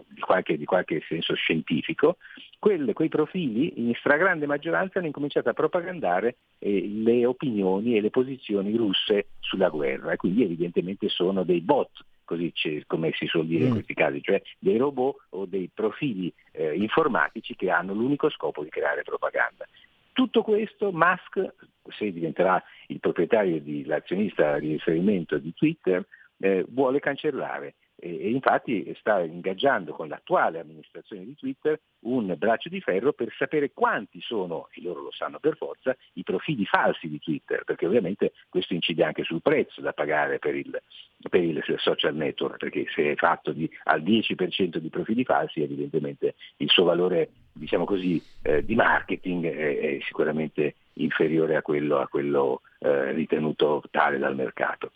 di, qualche, di, qualche, senso scientifico, quelle, quei profili in stragrande maggioranza hanno incominciato a propagandare eh, le opinioni e le posizioni russe sulla guerra e quindi evidentemente sono dei bot, così come si suol dire mm. in questi casi, cioè dei robot o dei profili eh, informatici che hanno l'unico scopo di creare propaganda. Tutto questo Musk, se diventerà il proprietario, di, l'azionista di riferimento di Twitter, eh, vuole cancellare e, infatti sta ingaggiando con l'attuale amministrazione di Twitter un braccio di ferro per sapere quanti sono, e loro lo sanno per forza, i profili falsi di Twitter, perché ovviamente questo incide anche sul prezzo da pagare per il, per il social network, perché se è fatto di, al 10% di profili falsi evidentemente il suo valore diciamo così, eh, di marketing è, è, sicuramente inferiore a quello, a quello eh, ritenuto tale dal mercato.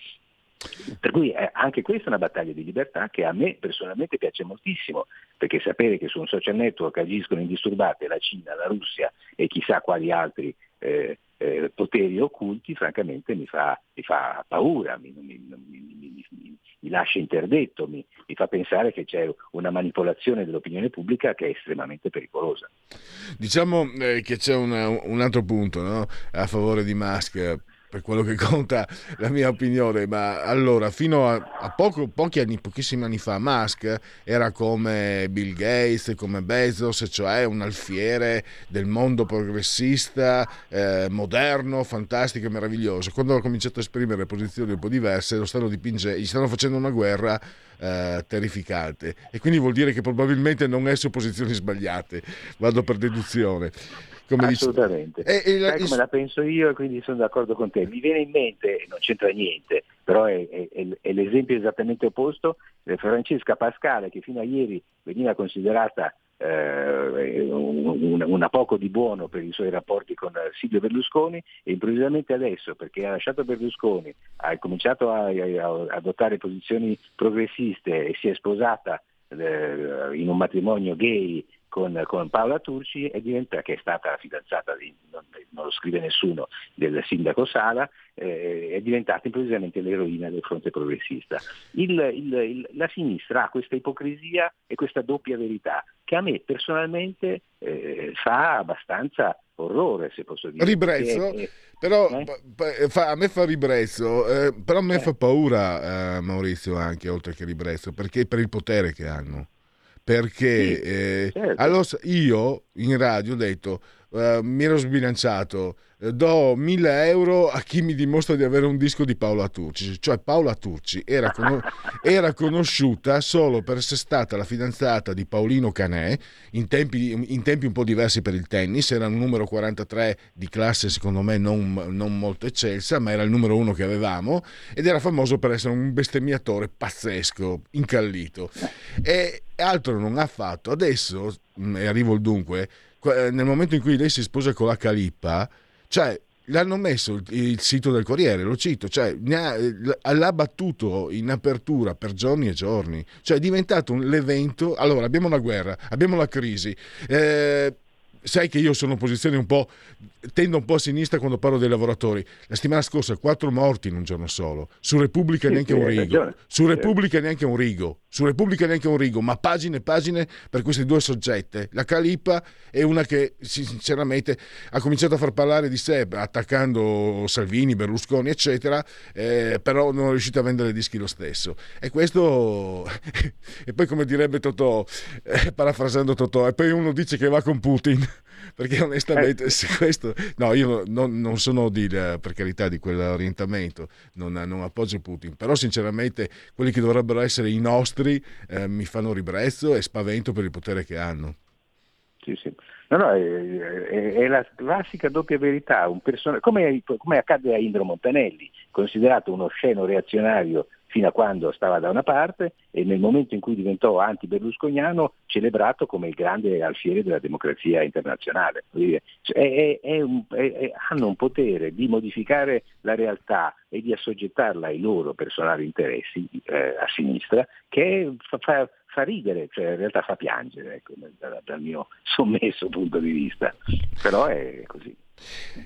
Per cui eh, anche questa è una battaglia di libertà che a me personalmente piace moltissimo, perché sapere che su un social network agiscono indisturbate la Cina, la Russia e chissà quali altri eh, eh, poteri occulti, francamente mi fa, mi fa paura, mi, mi, mi, lascia interdetto, mi, fa pensare che c'è una manipolazione dell'opinione pubblica che è estremamente pericolosa. Diciamo eh, che c'è una, un altro punto no? a favore di Musk per quello che conta la mia opinione, ma allora fino a, a poco, pochi anni, pochissimi anni fa Musk era come Bill Gates, come Bezos, cioè un alfiere del mondo progressista, eh, moderno, fantastico e meraviglioso. Quando ha cominciato a esprimere posizioni un po' diverse, stanno dipingendo, gli stanno facendo una guerra eh, terrificante e quindi vuol dire che probabilmente non è su posizioni sbagliate, vado per deduzione. Come Assolutamente. Dice... E, e la... come la penso io e quindi sono d'accordo con te. Mi viene in mente, non c'entra niente, però è, è, è l'esempio esattamente opposto, Francesca Pascale che fino a ieri veniva considerata eh, una, una, poco di buono per i suoi rapporti con Silvio Berlusconi e improvvisamente adesso, perché ha lasciato Berlusconi, ha cominciato a, a adottare posizioni progressiste e si è sposata eh, in un matrimonio gay con, con Paola Turci e diventa, che è stata fidanzata, di, non, non, lo scrive nessuno, del sindaco Sala, eh, è diventata improvvisamente l'eroina del fronte progressista. Il, il, il, la sinistra ha questa ipocrisia e questa doppia verità che a me personalmente eh, fa abbastanza orrore, se posso dire. Ribrezzo, è, però eh? fa, a me fa ribrezzo, eh, però a me eh. fa paura eh, Maurizio anche, oltre che ribrezzo, perché per il potere che hanno perché sì, eh, certo. allora io in radio ho detto uh, mi ero sbilanciato. Eh, do 1000 euro a chi mi dimostra di avere un disco di Paola Turci. Cioè Paola Turci era, con- era conosciuta solo per essere stata la fidanzata di Paolino Canè in tempi, in tempi, un po' diversi per il tennis. Era un numero 43 di classe secondo me non, non molto eccelsa ma era il numero uno che avevamo ed era famoso per essere un bestemmiatore pazzesco incallito. E altro non ha fatto. Adesso mm, e arrivo al dunque eh, nel momento in cui lei si sposa con la Calippa, cioè l'hanno messo il, sito del Corriere, lo cito, cioè ha, l'ha battuto in apertura per giorni e giorni, cioè è diventato un, l'evento, allora abbiamo una guerra, abbiamo la crisi, eh, sai che io sono in posizione un po', tendo un po' a sinistra quando parlo dei lavoratori. La settimana scorsa quattro morti in un giorno solo, su Repubblica sì, neanche sì, un rigo, su Repubblica neanche un rigo, su Repubblica neanche un rigo, ma pagine e pagine per queste due soggette. La Calipa è una che sinceramente ha cominciato a far parlare di sé attaccando Salvini, Berlusconi, eccetera, eh, però non è riuscito a vendere dischi lo stesso. E questo, e poi come direbbe Totò, eh, parafrasando Totò, e poi uno dice che va con Putin perché onestamente eh. questo no io non, non, sono di, eh, per carità di quell'orientamento non, non, appoggio Putin però sinceramente quelli che dovrebbero essere i nostri eh, mi fanno ribrezzo e spavento per il potere che hanno sì sì No, no, è, è, è, la classica doppia verità, person- come, come, accade a Indro Montanelli, considerato uno sceno reazionario fino a quando stava da una parte e nel momento in cui diventò anti-berlusconiano celebrato come il grande alfiere della democrazia internazionale. Cioè, è, un, hanno un potere di modificare la realtà e di assoggettarla ai loro personali interessi eh, a sinistra che fa, fa, fa, ridere, cioè in realtà fa piangere ecco, dal, dal mio sommesso punto di vista, però è così.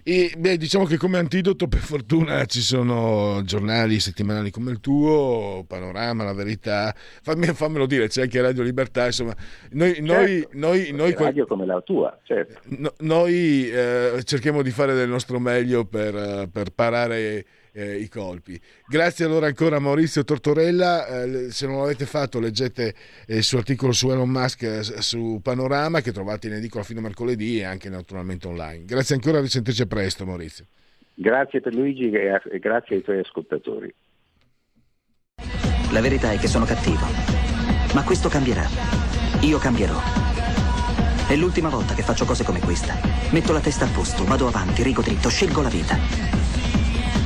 E beh, diciamo che come antidoto, per fortuna, ci sono giornali settimanali come il tuo, Panorama, La Verità. Fammi, fammelo dire, c'è anche Radio Libertà. Insomma, noi, certo. noi, noi, noi radio come la tua, certo. no, noi eh, cerchiamo di fare del nostro meglio per, per parare eh, i colpi. Grazie allora ancora a Maurizio Tortorella, eh, se non l'avete fatto leggete eh, il suo articolo su Elon Musk eh, su Panorama che trovate in edicola fino a mercoledì e anche naturalmente online. Grazie ancora, a risentirci presto Maurizio. Grazie per Luigi e grazie ai tuoi ascoltatori. La verità è che sono cattivo, ma questo cambierà. Io cambierò. È l'ultima volta che faccio cose come questa. Metto la testa a posto, vado avanti, rigo dritto, scelgo la vita.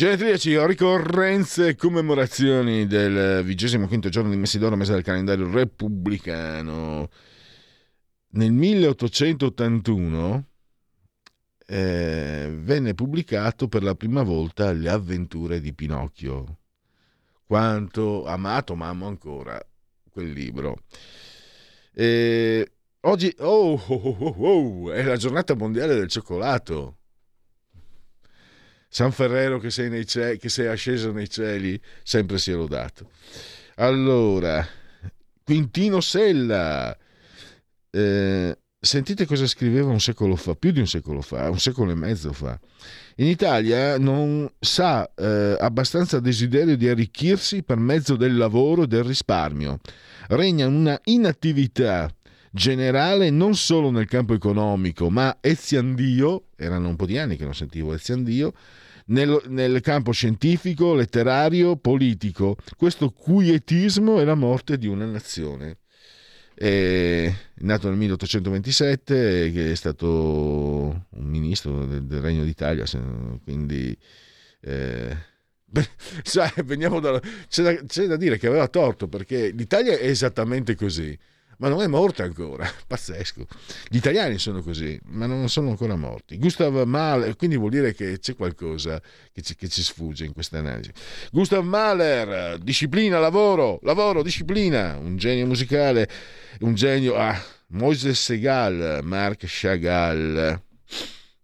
Genetriaci, ricorrenze e commemorazioni del vigesimo quinto giorno di Messidoro, mese del calendario repubblicano. Nel 1881 eh, venne pubblicato per la prima volta Le avventure di Pinocchio. Quanto amato, ma amo ancora quel libro. Eh, oggi oh, oh, oh, oh, è la giornata mondiale del cioccolato. San Ferrero che sei, cieli, che sei asceso nei cieli, sempre sia lodato. Allora, Quintino Sella, eh, sentite cosa scriveva un secolo fa, più di un secolo fa, un secolo e mezzo fa. In Italia non sa eh, abbastanza desiderio di arricchirsi per mezzo del lavoro e del risparmio. Regna una inattività generale non solo nel campo economico, ma eziandio, erano un po' di anni che non sentivo eziandio, nel, nel campo scientifico, letterario, politico. Questo quietismo è la morte di una nazione. È nato nel 1827, che è stato un ministro del, del Regno d'Italia, quindi... Eh, Beh, sai, da, c'è, da, c'è, da, dire che aveva torto perché l'Italia è esattamente così ma non è morta ancora, pazzesco. Gli italiani sono così, ma non sono ancora morti. Gustav Mahler, quindi vuol dire che c'è qualcosa che ci, che ci sfugge in questa analisi. Gustav Mahler, disciplina, lavoro, lavoro, disciplina, un genio musicale, un genio... Ah, Moises Segal, Marc Chagall.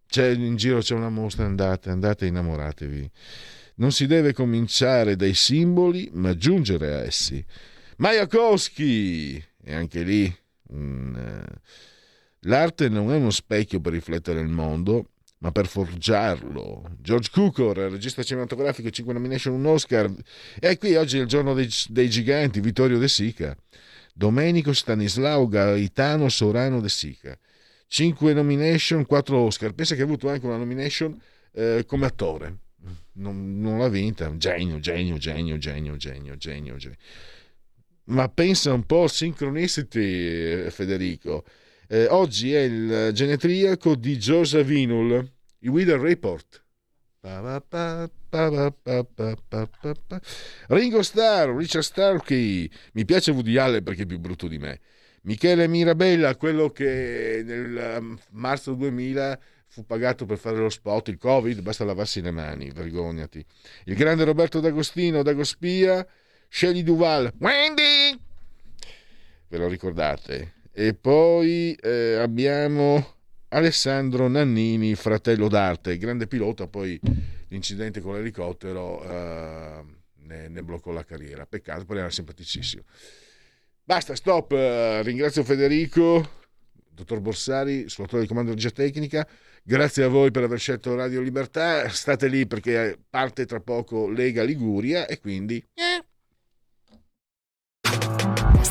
C'è, in giro c'è una mostra, andate, andate innamoratevi. Non si deve cominciare dai simboli, ma giungere a essi. Majakowski, e anche lì un, eh, l'arte non è uno specchio per riflettere il mondo, ma per forgiarlo. George Cukor, regista cinematografico, 5 nomination, un Oscar. E qui oggi è il giorno dei, dei giganti, Vittorio De Sica. Domenico Stanislao Gaetano Sorano De Sica. 5 nomination, 4 Oscar. Pensa che ha avuto anche una nomination eh, come attore. Non, non l'ha vinta. Genio, genio, genio, genio, genio, genio. genio Ma pensa un po' Synchronicity, Federico. Eh, oggi è il genetriaco di Joseph Vinul, il Wither Report. Ringo Starr, Richard Starkey, mi piace Woody Allen perché è più brutto di me. Michele Mirabella, quello che nel um, marzo 2000 fu pagato per fare lo spot, il Covid, basta lavarsi le mani, vergognati. Il grande Roberto D'Agostino, Dagospia, Shelley Duval, Wendy! Ve lo ricordate? E poi eh, abbiamo Alessandro Nannini, fratello d'arte, grande pilota, poi l'incidente con l'elicottero eh, ne, ne, bloccò la carriera. Peccato, poi era simpaticissimo. Basta, stop. Ringrazio Federico, dottor Borsari, sull'autore di comando di regia tecnica. Grazie a voi per aver scelto Radio Libertà. State lì perché parte tra poco Lega Liguria e quindi... Eh.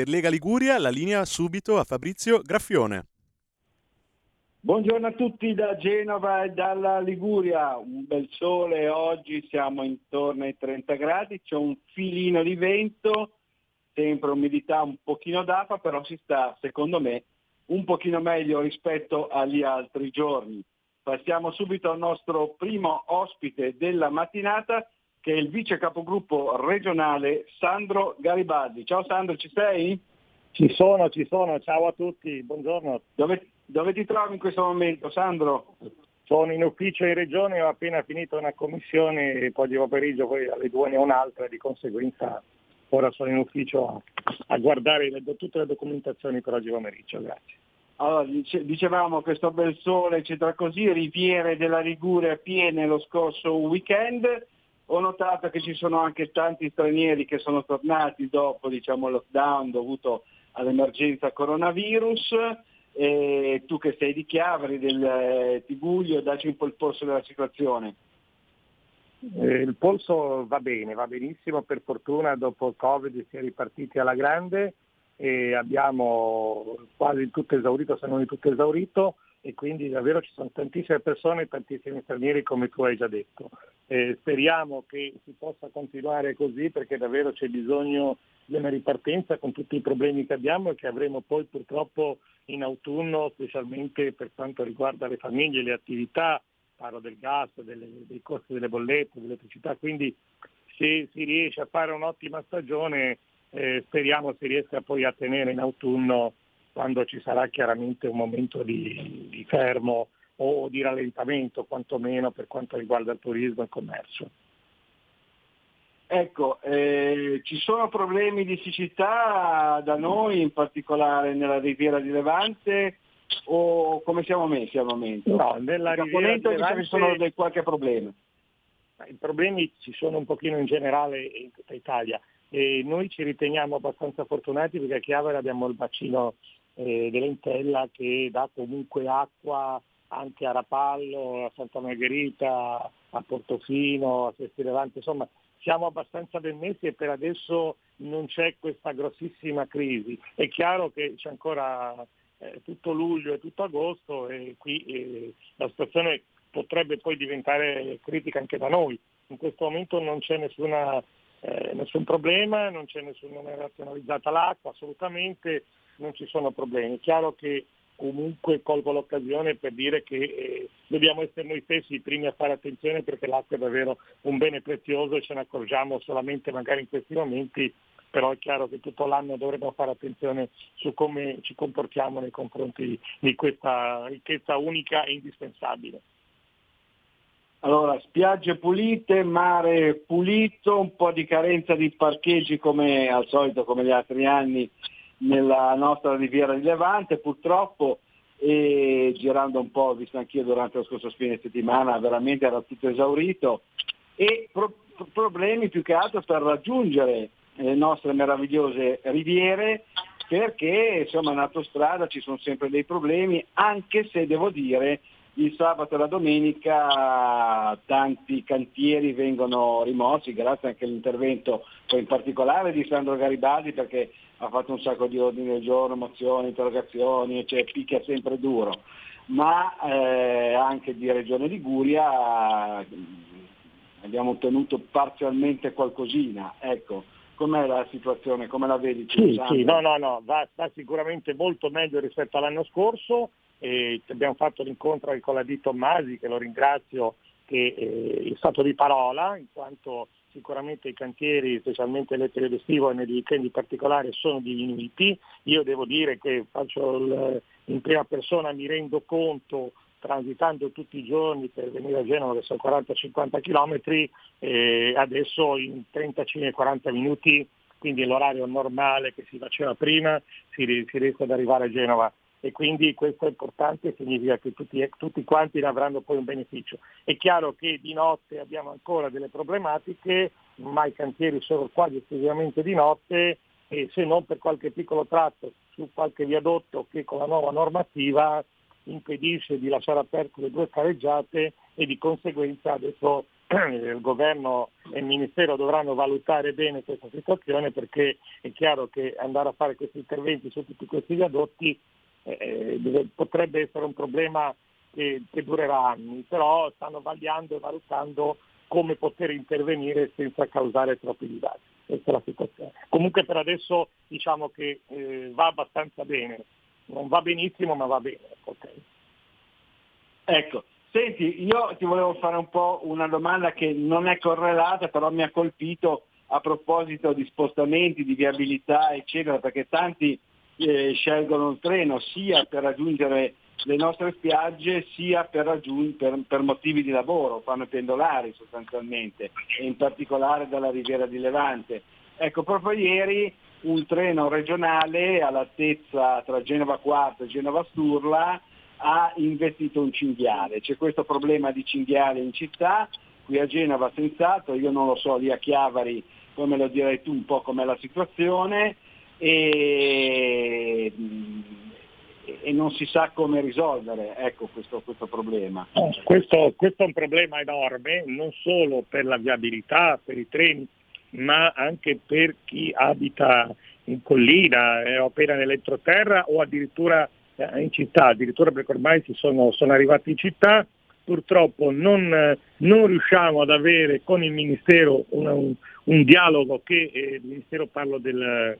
Per Lega Liguria la linea subito a Fabrizio Graffione. Buongiorno a tutti da Genova e dalla Liguria, un bel sole oggi, siamo intorno ai 30 gradi, c'è un filino di vento sempre umidità, un pochino d'afa, però si sta, secondo me, un pochino meglio rispetto agli altri giorni. Passiamo subito al nostro primo ospite della mattinata, che è il vice capogruppo regionale Sandro Garibaldi. Ciao Sandro, ci sei? Ci sono, ci sono, ciao a tutti, buongiorno. Dove, dove ti trovi in questo momento, Sandro? Sono in ufficio in regione, ho appena finito una commissione e poi di pomeriggio poi alle due ne ho un'altra, di conseguenza ora sono in ufficio a, a guardare le, tutte le documentazioni per oggi pomeriggio, grazie. Allora, dicevamo questo bel sole, eccetera così, riviere della Liguria piene lo scorso weekend. Ho notato che ci sono anche tanti stranieri che sono tornati dopo diciamo, lockdown dovuto all'emergenza coronavirus. E tu che sei di Chiavari, del eh, Tiguglio, dacci un po' il polso della situazione. Eh, il polso va bene, va benissimo, per fortuna dopo il Covid si è ripartiti alla grande e abbiamo quasi tutto esaurito, se non tutto esaurito, e quindi davvero ci sono tantissime persone, tantissimi stranieri come tu hai già detto. Eh, speriamo che si possa continuare così perché davvero c'è bisogno di una ripartenza con tutti i problemi che abbiamo e che avremo poi purtroppo in autunno, specialmente per quanto riguarda le famiglie, le attività, parlo del gas, delle, dei costi delle bollette, dell'elettricità, quindi se si riesce a fare un'ottima stagione eh, speriamo si riesca poi a tenere in autunno quando ci sarà chiaramente un momento di, di fermo o di rallentamento quantomeno per quanto riguarda il turismo e il commercio. Ecco, eh, ci sono problemi di siccità da noi, in particolare nella riviera di Levante, o come siamo messi al momento? No, nella riviera di Levante ci sono dei qualche problema. I problemi ci sono un pochino in generale in tutta Italia e noi ci riteniamo abbastanza fortunati perché a Chiavari abbiamo il bacino eh, dell'Entella che dà comunque acqua anche a Rapallo, a Santa Margherita, a Portofino, a Sesti Levante, insomma siamo abbastanza ben messi e per adesso non c'è questa grossissima crisi. È chiaro che c'è ancora eh, tutto luglio e tutto agosto e qui eh, la situazione potrebbe poi diventare critica anche da noi. In questo momento non c'è nessuna eh, nessun problema, non c'è nessuna razionalizzata l'acqua, assolutamente non ci sono problemi. È chiaro che comunque colgo l'occasione per dire che eh, dobbiamo essere noi stessi i primi a fare attenzione perché l'acqua è davvero un bene prezioso e ce ne accorgiamo solamente magari in questi momenti, però è chiaro che tutto l'anno dovremo fare attenzione su come ci comportiamo nei confronti di questa ricchezza unica e indispensabile. Allora, spiagge pulite, mare pulito, un po' di carenza di parcheggi come al solito, come gli altri anni nella nostra riviera di Levante, purtroppo, e girando un po', visto anch'io durante lo scorso fine settimana, veramente era tutto esaurito, e pro- problemi più che altro per raggiungere le nostre meravigliose riviere, perché insomma in autostrada ci sono sempre dei problemi, anche se devo dire il sabato e la domenica tanti cantieri vengono rimossi, grazie anche all'intervento in particolare di Sandro Garibaldi perché ha fatto un sacco di ordini del giorno, mozioni, interrogazioni, cioè picchia sempre duro, ma eh, anche di Regione Liguria abbiamo ottenuto parzialmente qualcosina. Ecco, com'è la situazione, come la vedi? Sì, sì, no, no, no, va, va sicuramente molto meglio rispetto all'anno scorso e abbiamo fatto l'incontro con la di Tommasi, che lo ringrazio, che eh, è stato di parola, in quanto sicuramente i cantieri, specialmente nel periodo estivo e nei weekend in particolare, sono diminuiti. Io devo dire che il, in prima persona, mi rendo conto transitando tutti i giorni per venire a Genova che sono 40-50 km, eh, adesso in 35-40 minuti, quindi l'orario normale che si faceva prima, si, si riesce ad arrivare a Genova e quindi questo è importante, significa che tutti, tutti, quanti ne avranno poi un beneficio. È chiaro che di notte abbiamo ancora delle problematiche, ma i cantieri sono quasi esclusivamente di notte e se non per qualche piccolo tratto su qualche viadotto che con la nuova normativa impedisce di lasciare aperte le due careggiate e di conseguenza adesso il governo e il Ministero dovranno valutare bene questa situazione perché è chiaro che andare a fare questi interventi su tutti questi viadotti eh, potrebbe essere un problema che, che, durerà anni, però stanno vagliando e valutando come poter intervenire senza causare troppi disagi. questa è la situazione. Comunque per adesso diciamo che eh, va abbastanza bene, non va benissimo ma va bene. Okay. Ecco, senti, io ti volevo fare un po' una domanda che non è correlata, però mi ha colpito a proposito di spostamenti, di viabilità, eccetera, perché tanti eh, scelgono il treno sia per raggiungere le nostre spiagge sia per, raggiung- per, per, motivi di lavoro, fanno pendolari sostanzialmente, e in particolare dalla Riviera di Levante. Ecco, proprio ieri un treno regionale all'altezza tra Genova Quarto e Genova Sturla ha investito un cinghiale. C'è questo problema di cinghiale in città, qui a Genova senz'altro, io non lo so lì a Chiavari come lo direi tu un po' com'è la situazione e, e non si sa come risolvere ecco, questo, questo problema. Questo, questo, è un problema enorme, non solo per la viabilità, per i treni, ma anche per chi abita in collina, eh, opera nell'entroterra o addirittura eh, in città, addirittura perché ormai sono, sono arrivati in città, purtroppo non, non, riusciamo ad avere con il Ministero una, un, un, dialogo che eh, il Ministero parlo del,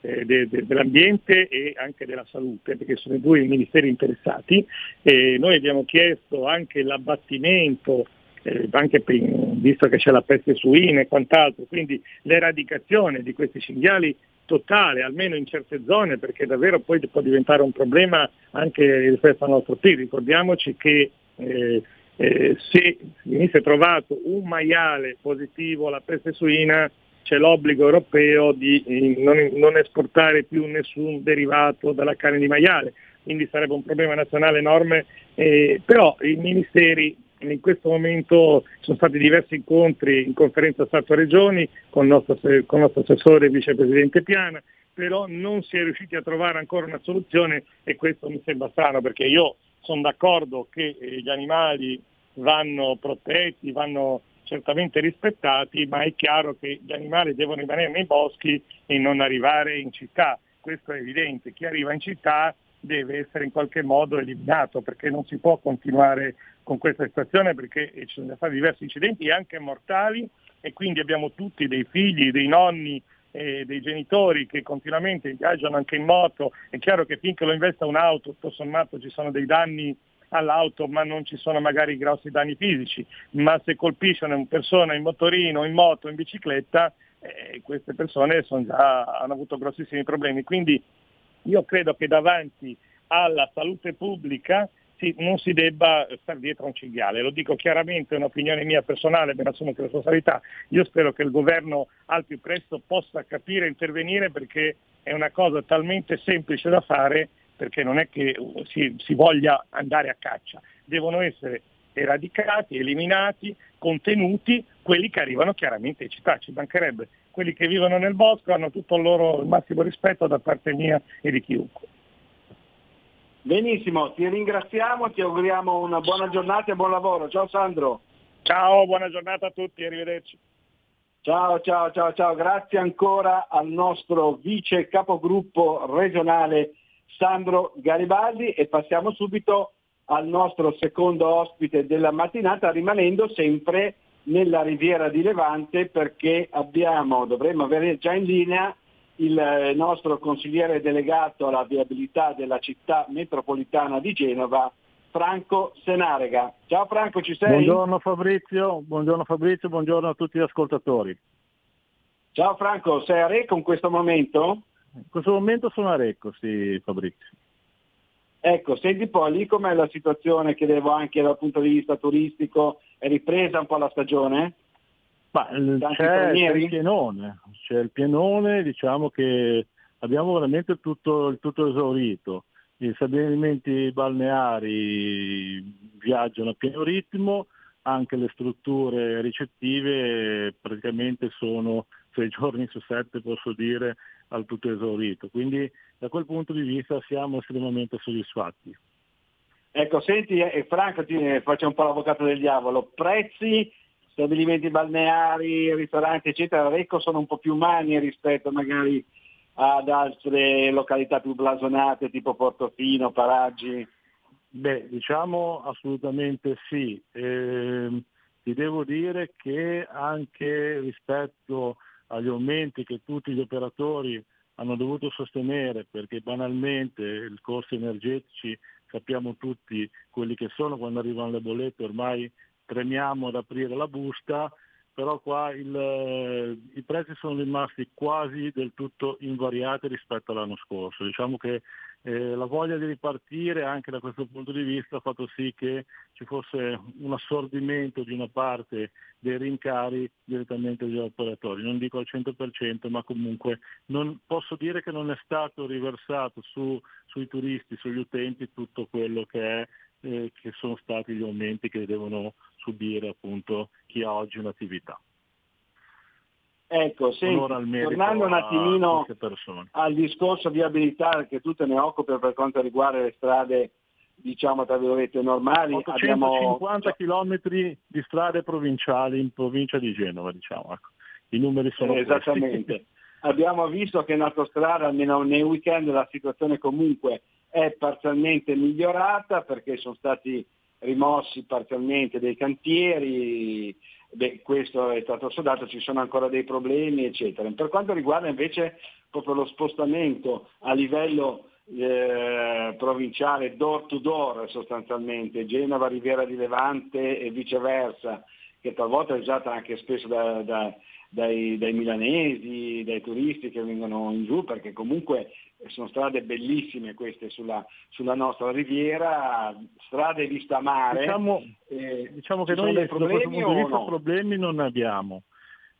eh, de, de, dell'ambiente e anche della salute, perché sono i due ministeri interessati. E noi abbiamo chiesto anche l'abbattimento, eh, anche per, visto che c'è la peste suina e quant'altro, quindi l'eradicazione di questi cinghiali totale, almeno in certe zone, perché davvero poi può diventare un problema anche rispetto al nostro PIL. Ricordiamoci che eh, eh, se venisse trovato un maiale positivo alla peste suina c'è l'obbligo europeo di eh, non, non, esportare più nessun derivato dalla carne di maiale, quindi sarebbe un problema nazionale enorme, eh, però i ministeri in questo momento sono stati diversi incontri in conferenza Stato-Regioni con il nostro, con il nostro assessore e vicepresidente Piana, però non si è riusciti a trovare ancora una soluzione e questo mi sembra strano perché io sono d'accordo che eh, gli animali vanno protetti, vanno certamente rispettati, ma è chiaro che gli animali devono rimanere nei boschi e non arrivare in città. Questo è evidente. Chi arriva in città deve essere in qualche modo eliminato perché non si può continuare con questa situazione perché ci sono stati diversi incidenti anche mortali e quindi abbiamo tutti dei figli, dei nonni, eh, dei genitori che continuamente viaggiano anche in moto. È chiaro che finché lo investa un'auto, tutto sommato ci sono dei danni all'auto ma non ci sono magari grossi danni fisici, ma se colpisce una persona in motorino, in moto, in bicicletta, eh, queste persone già, hanno avuto grossissimi problemi. Quindi io credo che davanti alla salute pubblica si, non si debba stare dietro un cinghiale. Lo dico chiaramente, è un'opinione mia personale, me la assumo che responsabilità. Io spero che il governo al più presto possa capire e intervenire perché è una cosa talmente semplice da fare perché non è che si, si voglia andare a caccia, devono essere eradicati, eliminati, contenuti quelli che arrivano chiaramente in città, ci mancherebbe. Quelli che vivono nel bosco hanno tutto il loro il massimo rispetto da parte mia e di chiunque. Benissimo, ti ringraziamo, ti auguriamo una buona giornata e buon lavoro. Ciao Sandro. Ciao, buona giornata a tutti, arrivederci. Ciao, ciao, ciao, ciao. Grazie ancora al nostro vice capogruppo regionale Sandro Garibaldi e passiamo subito al nostro secondo ospite della mattinata rimanendo sempre nella riviera di Levante perché abbiamo, dovremmo avere già in linea il nostro consigliere delegato alla viabilità della città metropolitana di Genova, Franco Senarega. Ciao Franco, ci sei? Buongiorno Fabrizio, buongiorno Fabrizio, buongiorno a tutti gli ascoltatori. Ciao Franco, sei a Reco in questo momento? In questo momento sono a Recco, sì, Fabrizio. Ecco, senti un po' lì com'è la situazione, chiedevo anche dal punto di vista turistico, è ripresa un po' la stagione? Ma, c'è, c'è, il pienone, c'è il pienone, diciamo che abbiamo veramente tutto, tutto esaurito. Gli stabilimenti balneari viaggiano a pieno ritmo, anche le strutture ricettive praticamente sono sei giorni su sette, posso dire, al tutto esaurito. Quindi da quel punto di vista siamo estremamente soddisfatti. Ecco, senti eh, Franco, ti faccio un po' l'avvocato del diavolo, prezzi, stabilimenti balneari, ristoranti eccetera, ecco sono un po' più umani rispetto magari ad altre località più blasonate tipo Portofino, Paraggi? Beh, diciamo assolutamente sì. Eh, ti devo dire che anche rispetto agli aumenti che tutti gli operatori hanno dovuto sostenere perché banalmente i costi energetici sappiamo tutti quelli che sono quando arrivano le bollette, ormai tremiamo ad aprire la busta, però qua il, i prezzi sono rimasti quasi del tutto invariati rispetto all'anno scorso. Diciamo che eh, la voglia di ripartire anche da questo punto di vista ha fatto sì che ci fosse un assorbimento di una parte dei rincari direttamente agli operatori. Non dico al 100%, ma comunque non, posso dire che non è stato riversato su, sui turisti, sugli utenti tutto quello che è eh, che sono stati gli aumenti che devono subire appunto chi ha oggi un'attività. Ecco, senti, tornando un attimino al discorso viabilità che tu te ne occupi per quanto riguarda le strade diciamo tra virgolette normali 850 abbiamo... km di strade provinciali in provincia di Genova diciamo ecco. i numeri sono eh, esattamente. Abbiamo visto che in autostrada almeno nei weekend la situazione comunque è parzialmente migliorata perché sono stati rimossi parzialmente dei cantieri, beh, questo è stato sodato, ci sono ancora dei problemi, eccetera. Per quanto riguarda invece proprio lo spostamento a livello eh, provinciale door to door sostanzialmente, Genova, Riviera di Levante e viceversa, che talvolta è usata anche spesso da, da, dai, dai, milanesi, dai turisti che vengono in giù, perché comunque sono strade bellissime queste sulla, sulla nostra riviera, strade vista mare. Diciamo, eh, diciamo che noi da questo punto di vista no? problemi non abbiamo.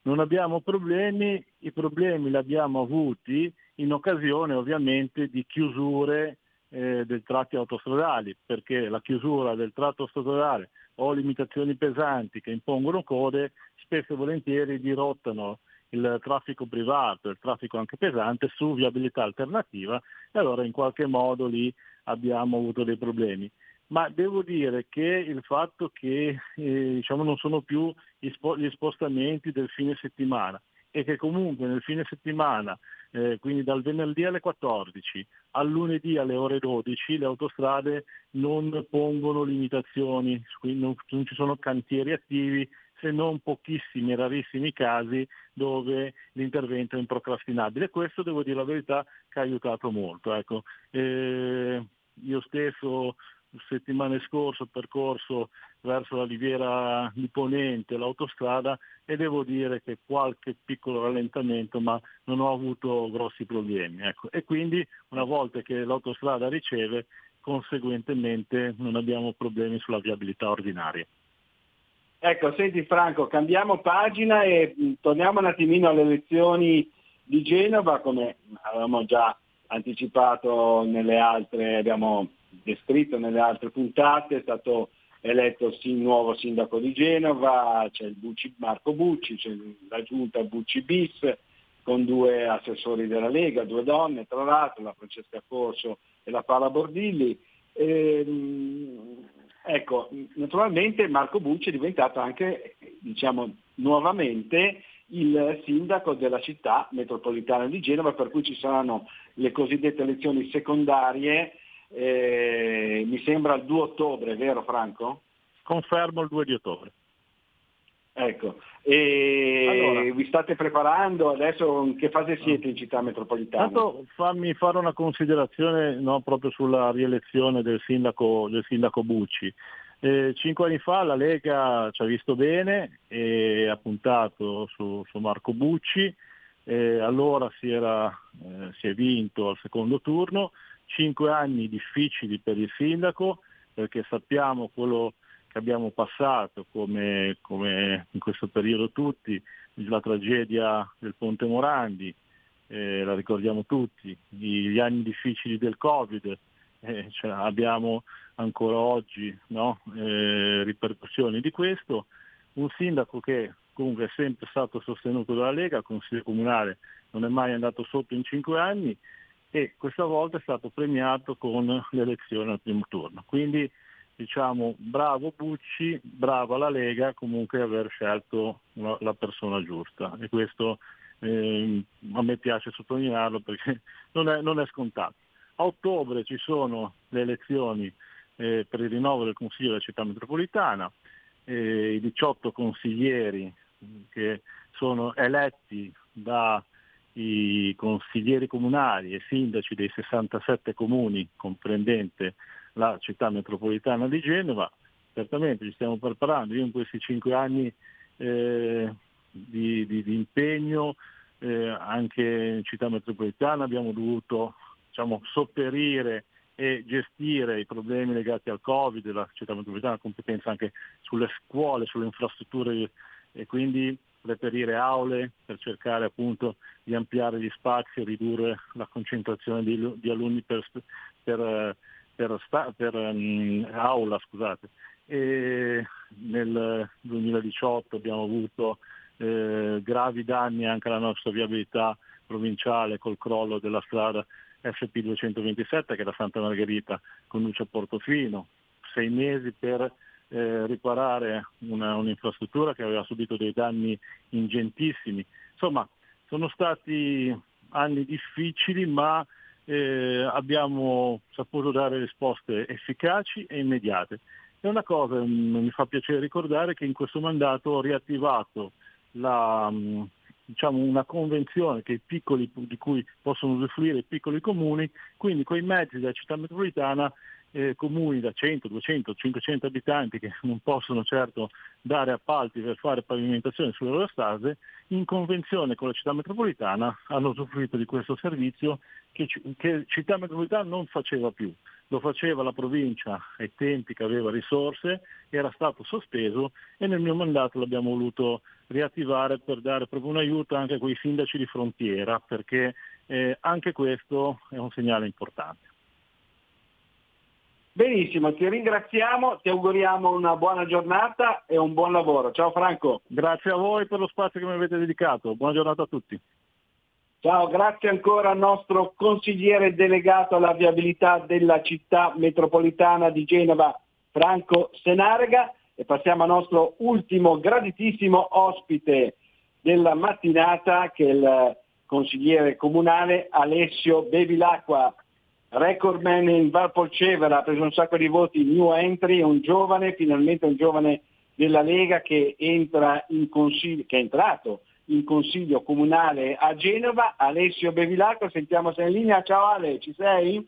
Non abbiamo problemi, i problemi li abbiamo avuti in occasione ovviamente di chiusure eh, del tratti autostradali, perché la chiusura del tratto autostradale o limitazioni pesanti che impongono code spesso e volentieri dirottano il traffico privato, il traffico anche pesante su viabilità alternativa e allora in qualche modo lì abbiamo avuto dei problemi. Ma devo dire che il fatto che eh, diciamo, non sono più gli spostamenti del fine settimana e che comunque nel fine settimana, eh, quindi dal venerdì alle 14 al lunedì alle ore 12, le autostrade non pongono limitazioni, quindi non, non ci sono cantieri attivi se non pochissimi, rarissimi casi dove l'intervento è improcrastinabile. Questo devo dire la verità che ha aiutato molto. Ecco. Eh, io stesso settimane scorse ho percorso verso la Riviera di Ponente l'autostrada e devo dire che qualche piccolo rallentamento ma non ho avuto grossi problemi. Ecco. E quindi una volta che l'autostrada riceve conseguentemente non abbiamo problemi sulla viabilità ordinaria. Ecco, senti Franco, cambiamo pagina e mm, torniamo un attimino alle elezioni di Genova, come avevamo già anticipato nelle altre, abbiamo descritto nelle altre puntate, è stato eletto il nuovo sindaco di Genova, c'è il Bucci, Marco Bucci, c'è la giunta Bucci bis con due assessori della Lega, due donne tra l'altro, la Francesca Corso e la Paola Bordilli. Ehm, Ecco, naturalmente Marco Bucci è diventato anche, diciamo, nuovamente il sindaco della città metropolitana di Genova, per cui ci saranno le cosiddette elezioni secondarie, eh, mi sembra il 2 ottobre, vero Franco? Confermo il 2 di ottobre. Ecco, e allora, vi state preparando adesso? In che fase siete in città metropolitana? Tanto fammi fare una considerazione no, proprio sulla rielezione del sindaco, del sindaco Bucci. Eh, cinque anni fa la Lega ci ha visto bene e ha puntato su, su Marco Bucci, eh, allora si, era, eh, si è vinto al secondo turno, cinque anni difficili per il sindaco perché sappiamo quello che abbiamo passato come, come in questo periodo tutti, la tragedia del Ponte Morandi, eh, la ricordiamo tutti, gli anni difficili del Covid, eh, cioè abbiamo ancora oggi no? eh, ripercussioni di questo, un sindaco che comunque è sempre stato sostenuto dalla Lega, il Consiglio Comunale non è mai andato sotto in cinque anni e questa volta è stato premiato con l'elezione al primo turno. Quindi diciamo bravo Bucci, brava la Lega comunque aver scelto una, la persona giusta e questo eh, a me piace sottolinearlo perché non è, non è, scontato. A ottobre ci sono le elezioni eh, per il rinnovo del Consiglio della città metropolitana, eh, i 18 consiglieri che sono eletti dai consiglieri comunali e sindaci dei 67 comuni comprendente la città metropolitana di Genova. Certamente ci stiamo preparando, io in questi cinque anni eh, di, di, di, impegno eh, anche in città metropolitana abbiamo dovuto diciamo, sopperire e gestire i problemi legati al Covid, la città metropolitana ha competenza anche sulle scuole, sulle infrastrutture e quindi reperire aule per cercare appunto di ampliare gli spazi e ridurre la concentrazione di, di alunni per, per, per, per um, aula. Scusate. E nel 2018 abbiamo avuto eh, gravi danni anche alla nostra viabilità provinciale col crollo della strada SP227 che da Santa Margherita conduce a Portofino, sei mesi per eh, riparare una, un'infrastruttura che aveva subito dei danni ingentissimi. Insomma, sono stati anni difficili ma eh, abbiamo saputo dare risposte efficaci e immediate. E una cosa mm, mi fa piacere ricordare che in questo mandato ho riattivato la, mm, diciamo, una convenzione piccoli, di cui possono usufruire i piccoli comuni, quindi quei mezzi della città metropolitana eh, comuni da 100, 200, 500 abitanti che non possono certo dare appalti per fare pavimentazione sulle loro strade, in convenzione con la città metropolitana hanno usufruito di questo servizio che, che città metropolitana non faceva più. Lo faceva la provincia ai tempi che aveva risorse, era stato sospeso e nel mio mandato l'abbiamo voluto riattivare per dare proprio un aiuto anche a quei sindaci di frontiera, perché eh, anche questo è un segnale importante. Benissimo, ti ringraziamo, ti auguriamo una buona giornata e un buon lavoro. Ciao Franco. Grazie a voi per lo spazio che mi avete dedicato. Buona giornata a tutti. Ciao, grazie ancora al nostro consigliere delegato alla viabilità della città metropolitana di Genova, Franco Senarega. E passiamo al nostro ultimo graditissimo ospite della mattinata, che è il consigliere comunale Alessio Bevilacqua recordman in Valpolcevera, ha preso un sacco di voti, new entry, è un giovane, finalmente un giovane della Lega che, entra in consiglio, che è entrato in consiglio comunale a Genova, Alessio Bevilacqua, sentiamo se è in linea, ciao Ale, ci sei?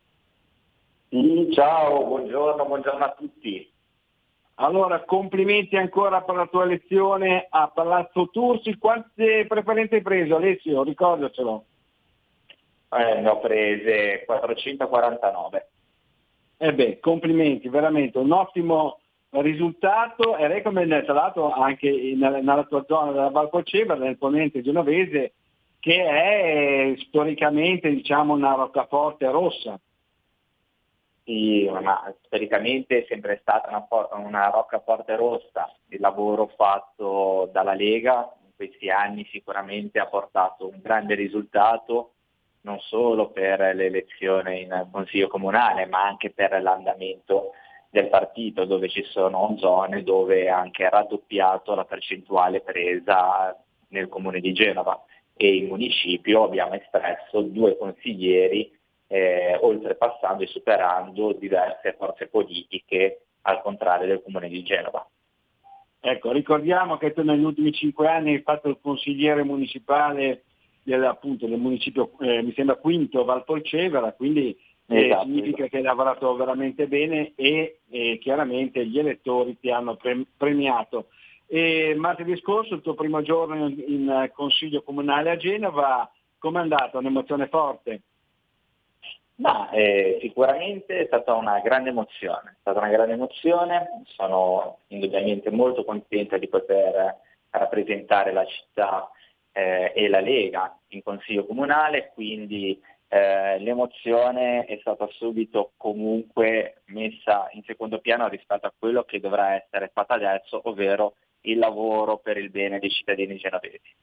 Ciao, buongiorno, buongiorno a tutti. Allora, complimenti ancora per la tua elezione a Palazzo Tursi. Quante preferenze hai preso Alessio? Ricordacelo. Eh, ne ho prese 449. Eh beh, complimenti, veramente un ottimo risultato e recommend tra l'altro anche nella, nella tua zona della Valpoceva, nel ponente genovese, che è storicamente diciamo una roccaforte rossa. Sì, ma storicamente è sempre stata una, una roccaforte rossa. Il lavoro fatto dalla Lega in questi anni sicuramente ha portato un grande risultato non solo per l'elezione in Consiglio Comunale, ma anche per l'andamento del partito, dove ci sono zone dove è anche raddoppiato la percentuale presa nel comune di Genova e in municipio abbiamo espresso due consiglieri eh, oltrepassando e superando diverse forze politiche al contrario del comune di Genova. Ecco, ricordiamo che tu negli ultimi cinque anni hai fatto il consigliere municipale del, appunto, del municipio, eh, mi sembra quinto Valpolcevera, quindi eh, esatto, significa esatto. che hai lavorato veramente bene e eh, chiaramente gli elettori ti hanno pre- premiato. E martedì scorso, il tuo primo giorno in, in Consiglio Comunale a Genova, come è andata? Un'emozione forte? Ma eh, sicuramente è stata una grande emozione, è stata una grande emozione, sono indubbiamente molto contenta di poter rappresentare la città eh, e la Lega in Consiglio Comunale, quindi eh, l'emozione è stata subito comunque messa in secondo piano rispetto a quello che dovrà essere fatto adesso, ovvero il lavoro per il bene dei cittadini genovesi.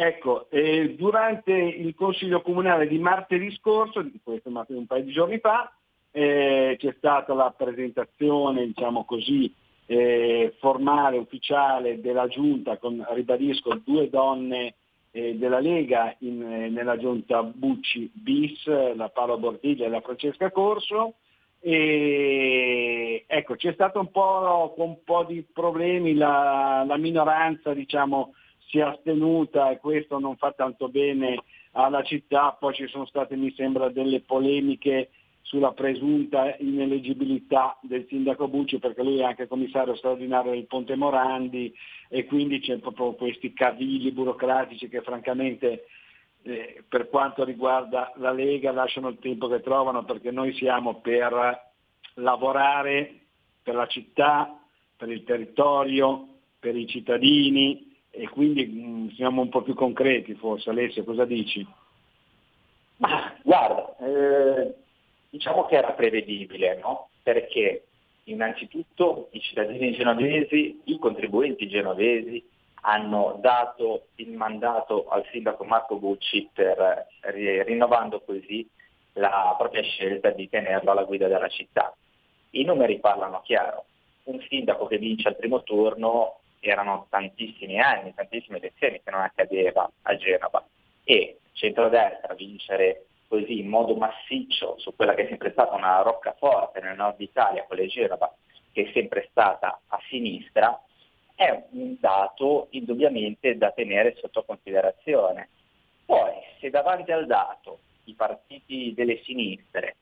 Ecco, eh, durante il Consiglio Comunale di martedì scorso, di questo un paio di giorni fa, eh, c'è stata la presentazione, diciamo così, eh, formale, ufficiale della Giunta, con, ribadisco, due donne eh, della Lega in, eh, nella Giunta Bucci bis, la Paola Bortiglia e la Francesca Corso. E, ecco, c'è stato un po', un po di problemi, la, la minoranza diciamo, si è astenuta e questo non fa tanto bene alla città, poi ci sono state mi sembra delle polemiche sulla presunta ineleggibilità del sindaco Bucci perché lui è anche commissario straordinario del Ponte Morandi e quindi c'è proprio questi cavilli burocratici che francamente eh, per quanto riguarda la Lega lasciano il tempo che trovano perché noi siamo per lavorare per la città, per il territorio, per i cittadini e quindi mh, mm, siamo un po' più concreti forse. Alessio, cosa dici? Ma guarda, eh, diciamo che era prevedibile, no? Perché innanzitutto i cittadini genovesi, i contribuenti genovesi hanno dato il mandato al sindaco Marco Bucci per, rinnovando così la propria scelta di tenerlo alla guida della città. I numeri parlano chiaro. Un sindaco che vince al primo turno erano tantissimi anni, tantissime elezioni che non accadeva a Genova e centrodestra vincere così in modo massiccio su quella che è sempre stata una roccaforte nel nord Italia, quella di Genova, che è sempre stata a sinistra, è un dato indubbiamente da tenere sotto considerazione. Poi, se davanti al dato i partiti delle sinistre,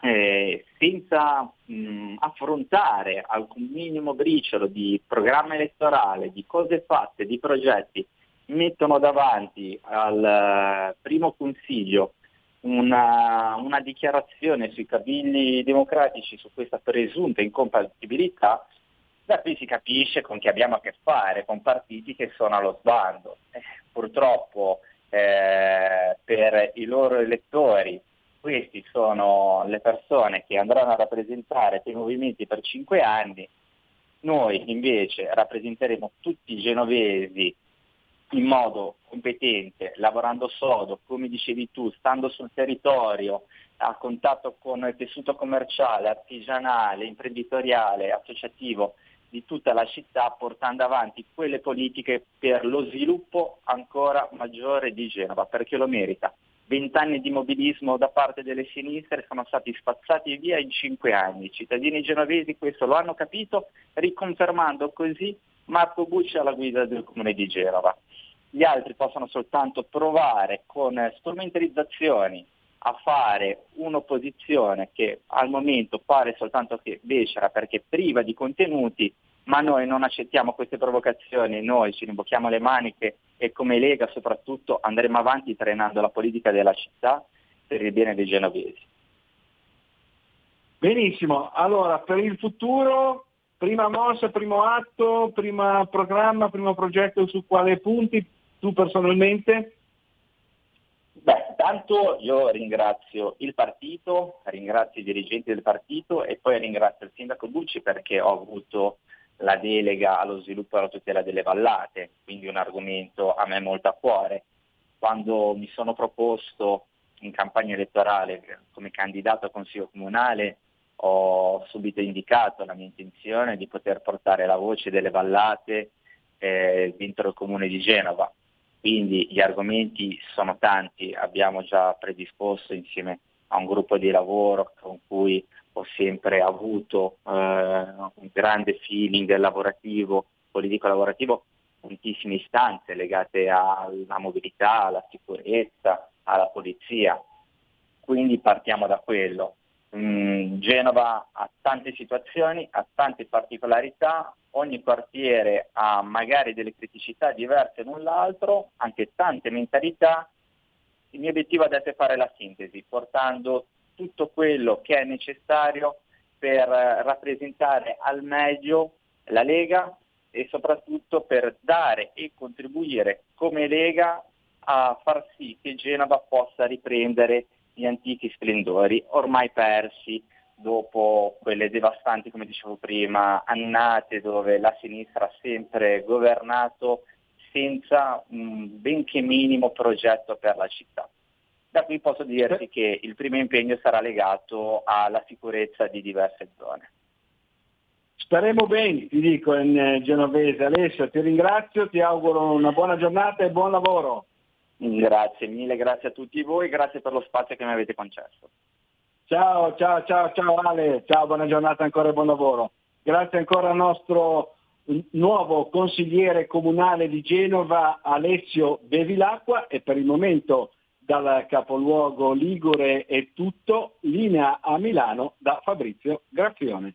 eh, senza mh, affrontare alcun minimo briciolo di programma elettorale, di cose fatte, di progetti, mettono davanti al uh, primo consiglio una, una, dichiarazione sui cavilli democratici su questa presunta incompatibilità, da qui si capisce con chi abbiamo a che fare, con partiti che sono allo sbando. Eh, purtroppo eh, per i loro elettori questi sono le persone che andranno a rappresentare quei movimenti per cinque anni, noi invece rappresenteremo tutti i genovesi in modo competente, lavorando sodo, come dicevi tu, stando sul territorio, a contatto con il tessuto commerciale, artigianale, imprenditoriale, associativo di tutta la città, portando avanti quelle politiche per lo sviluppo ancora maggiore di Genova, perché lo merita. Vent'anni di mobilismo da parte delle sinistre sono stati spazzati via in cinque anni. I cittadini genovesi questo lo hanno capito, riconfermando così Marco Bucci alla guida del comune di Genova gli altri possono soltanto provare con strumentalizzazioni a fare un'opposizione che al momento pare soltanto che becera perché priva di contenuti, ma noi non accettiamo queste provocazioni, noi ci rimbocchiamo le maniche e come Lega soprattutto andremo avanti trainando la politica della città per il bene dei genovesi. Benissimo, allora per il futuro, prima mossa, primo atto, primo programma, primo progetto su quale punti tu personalmente? Beh, tanto io ringrazio il partito, ringrazio i dirigenti del partito e poi ringrazio il sindaco Bucci perché ho avuto la delega allo sviluppo e alla tutela delle vallate, quindi un argomento a me molto a cuore. Quando mi sono proposto in campagna elettorale come candidato a consiglio comunale ho subito indicato la mia intenzione di poter portare la voce delle vallate eh, dentro il comune di Genova quindi gli argomenti sono tanti, abbiamo già predisposto insieme a un gruppo di lavoro con cui ho sempre avuto eh, un grande feeling lavorativo, politico lavorativo, tantissime istanze legate alla mobilità, alla sicurezza, alla polizia. Quindi partiamo da quello. Mm, Genova ha tante situazioni, ha tante particolarità, ogni quartiere ha magari delle criticità diverse l'un l'altro, anche tante mentalità. Il mio obiettivo adesso è fare la sintesi, portando tutto quello che è necessario per rappresentare al meglio la Lega e soprattutto per dare e contribuire come Lega a far sì che Genova possa riprendere gli antichi splendori ormai persi dopo quelle devastanti, come dicevo prima, annate dove la sinistra ha sempre governato senza un benché minimo progetto per la città. Da qui posso dirti che il primo impegno sarà legato alla sicurezza di diverse zone. Staremo bene, ti dico in eh, genovese. Alessio, ti ringrazio, ti auguro una buona giornata e buon lavoro. Grazie mille, grazie a tutti voi, grazie per lo spazio che mi avete concesso. Ciao, ciao, ciao, ciao Ale, ciao, buona giornata ancora e buon lavoro. Grazie ancora al nostro nuovo consigliere comunale di Genova Alessio Bevilacqua e per il momento dal capoluogo Ligure è tutto, linea a Milano da Fabrizio Graffione.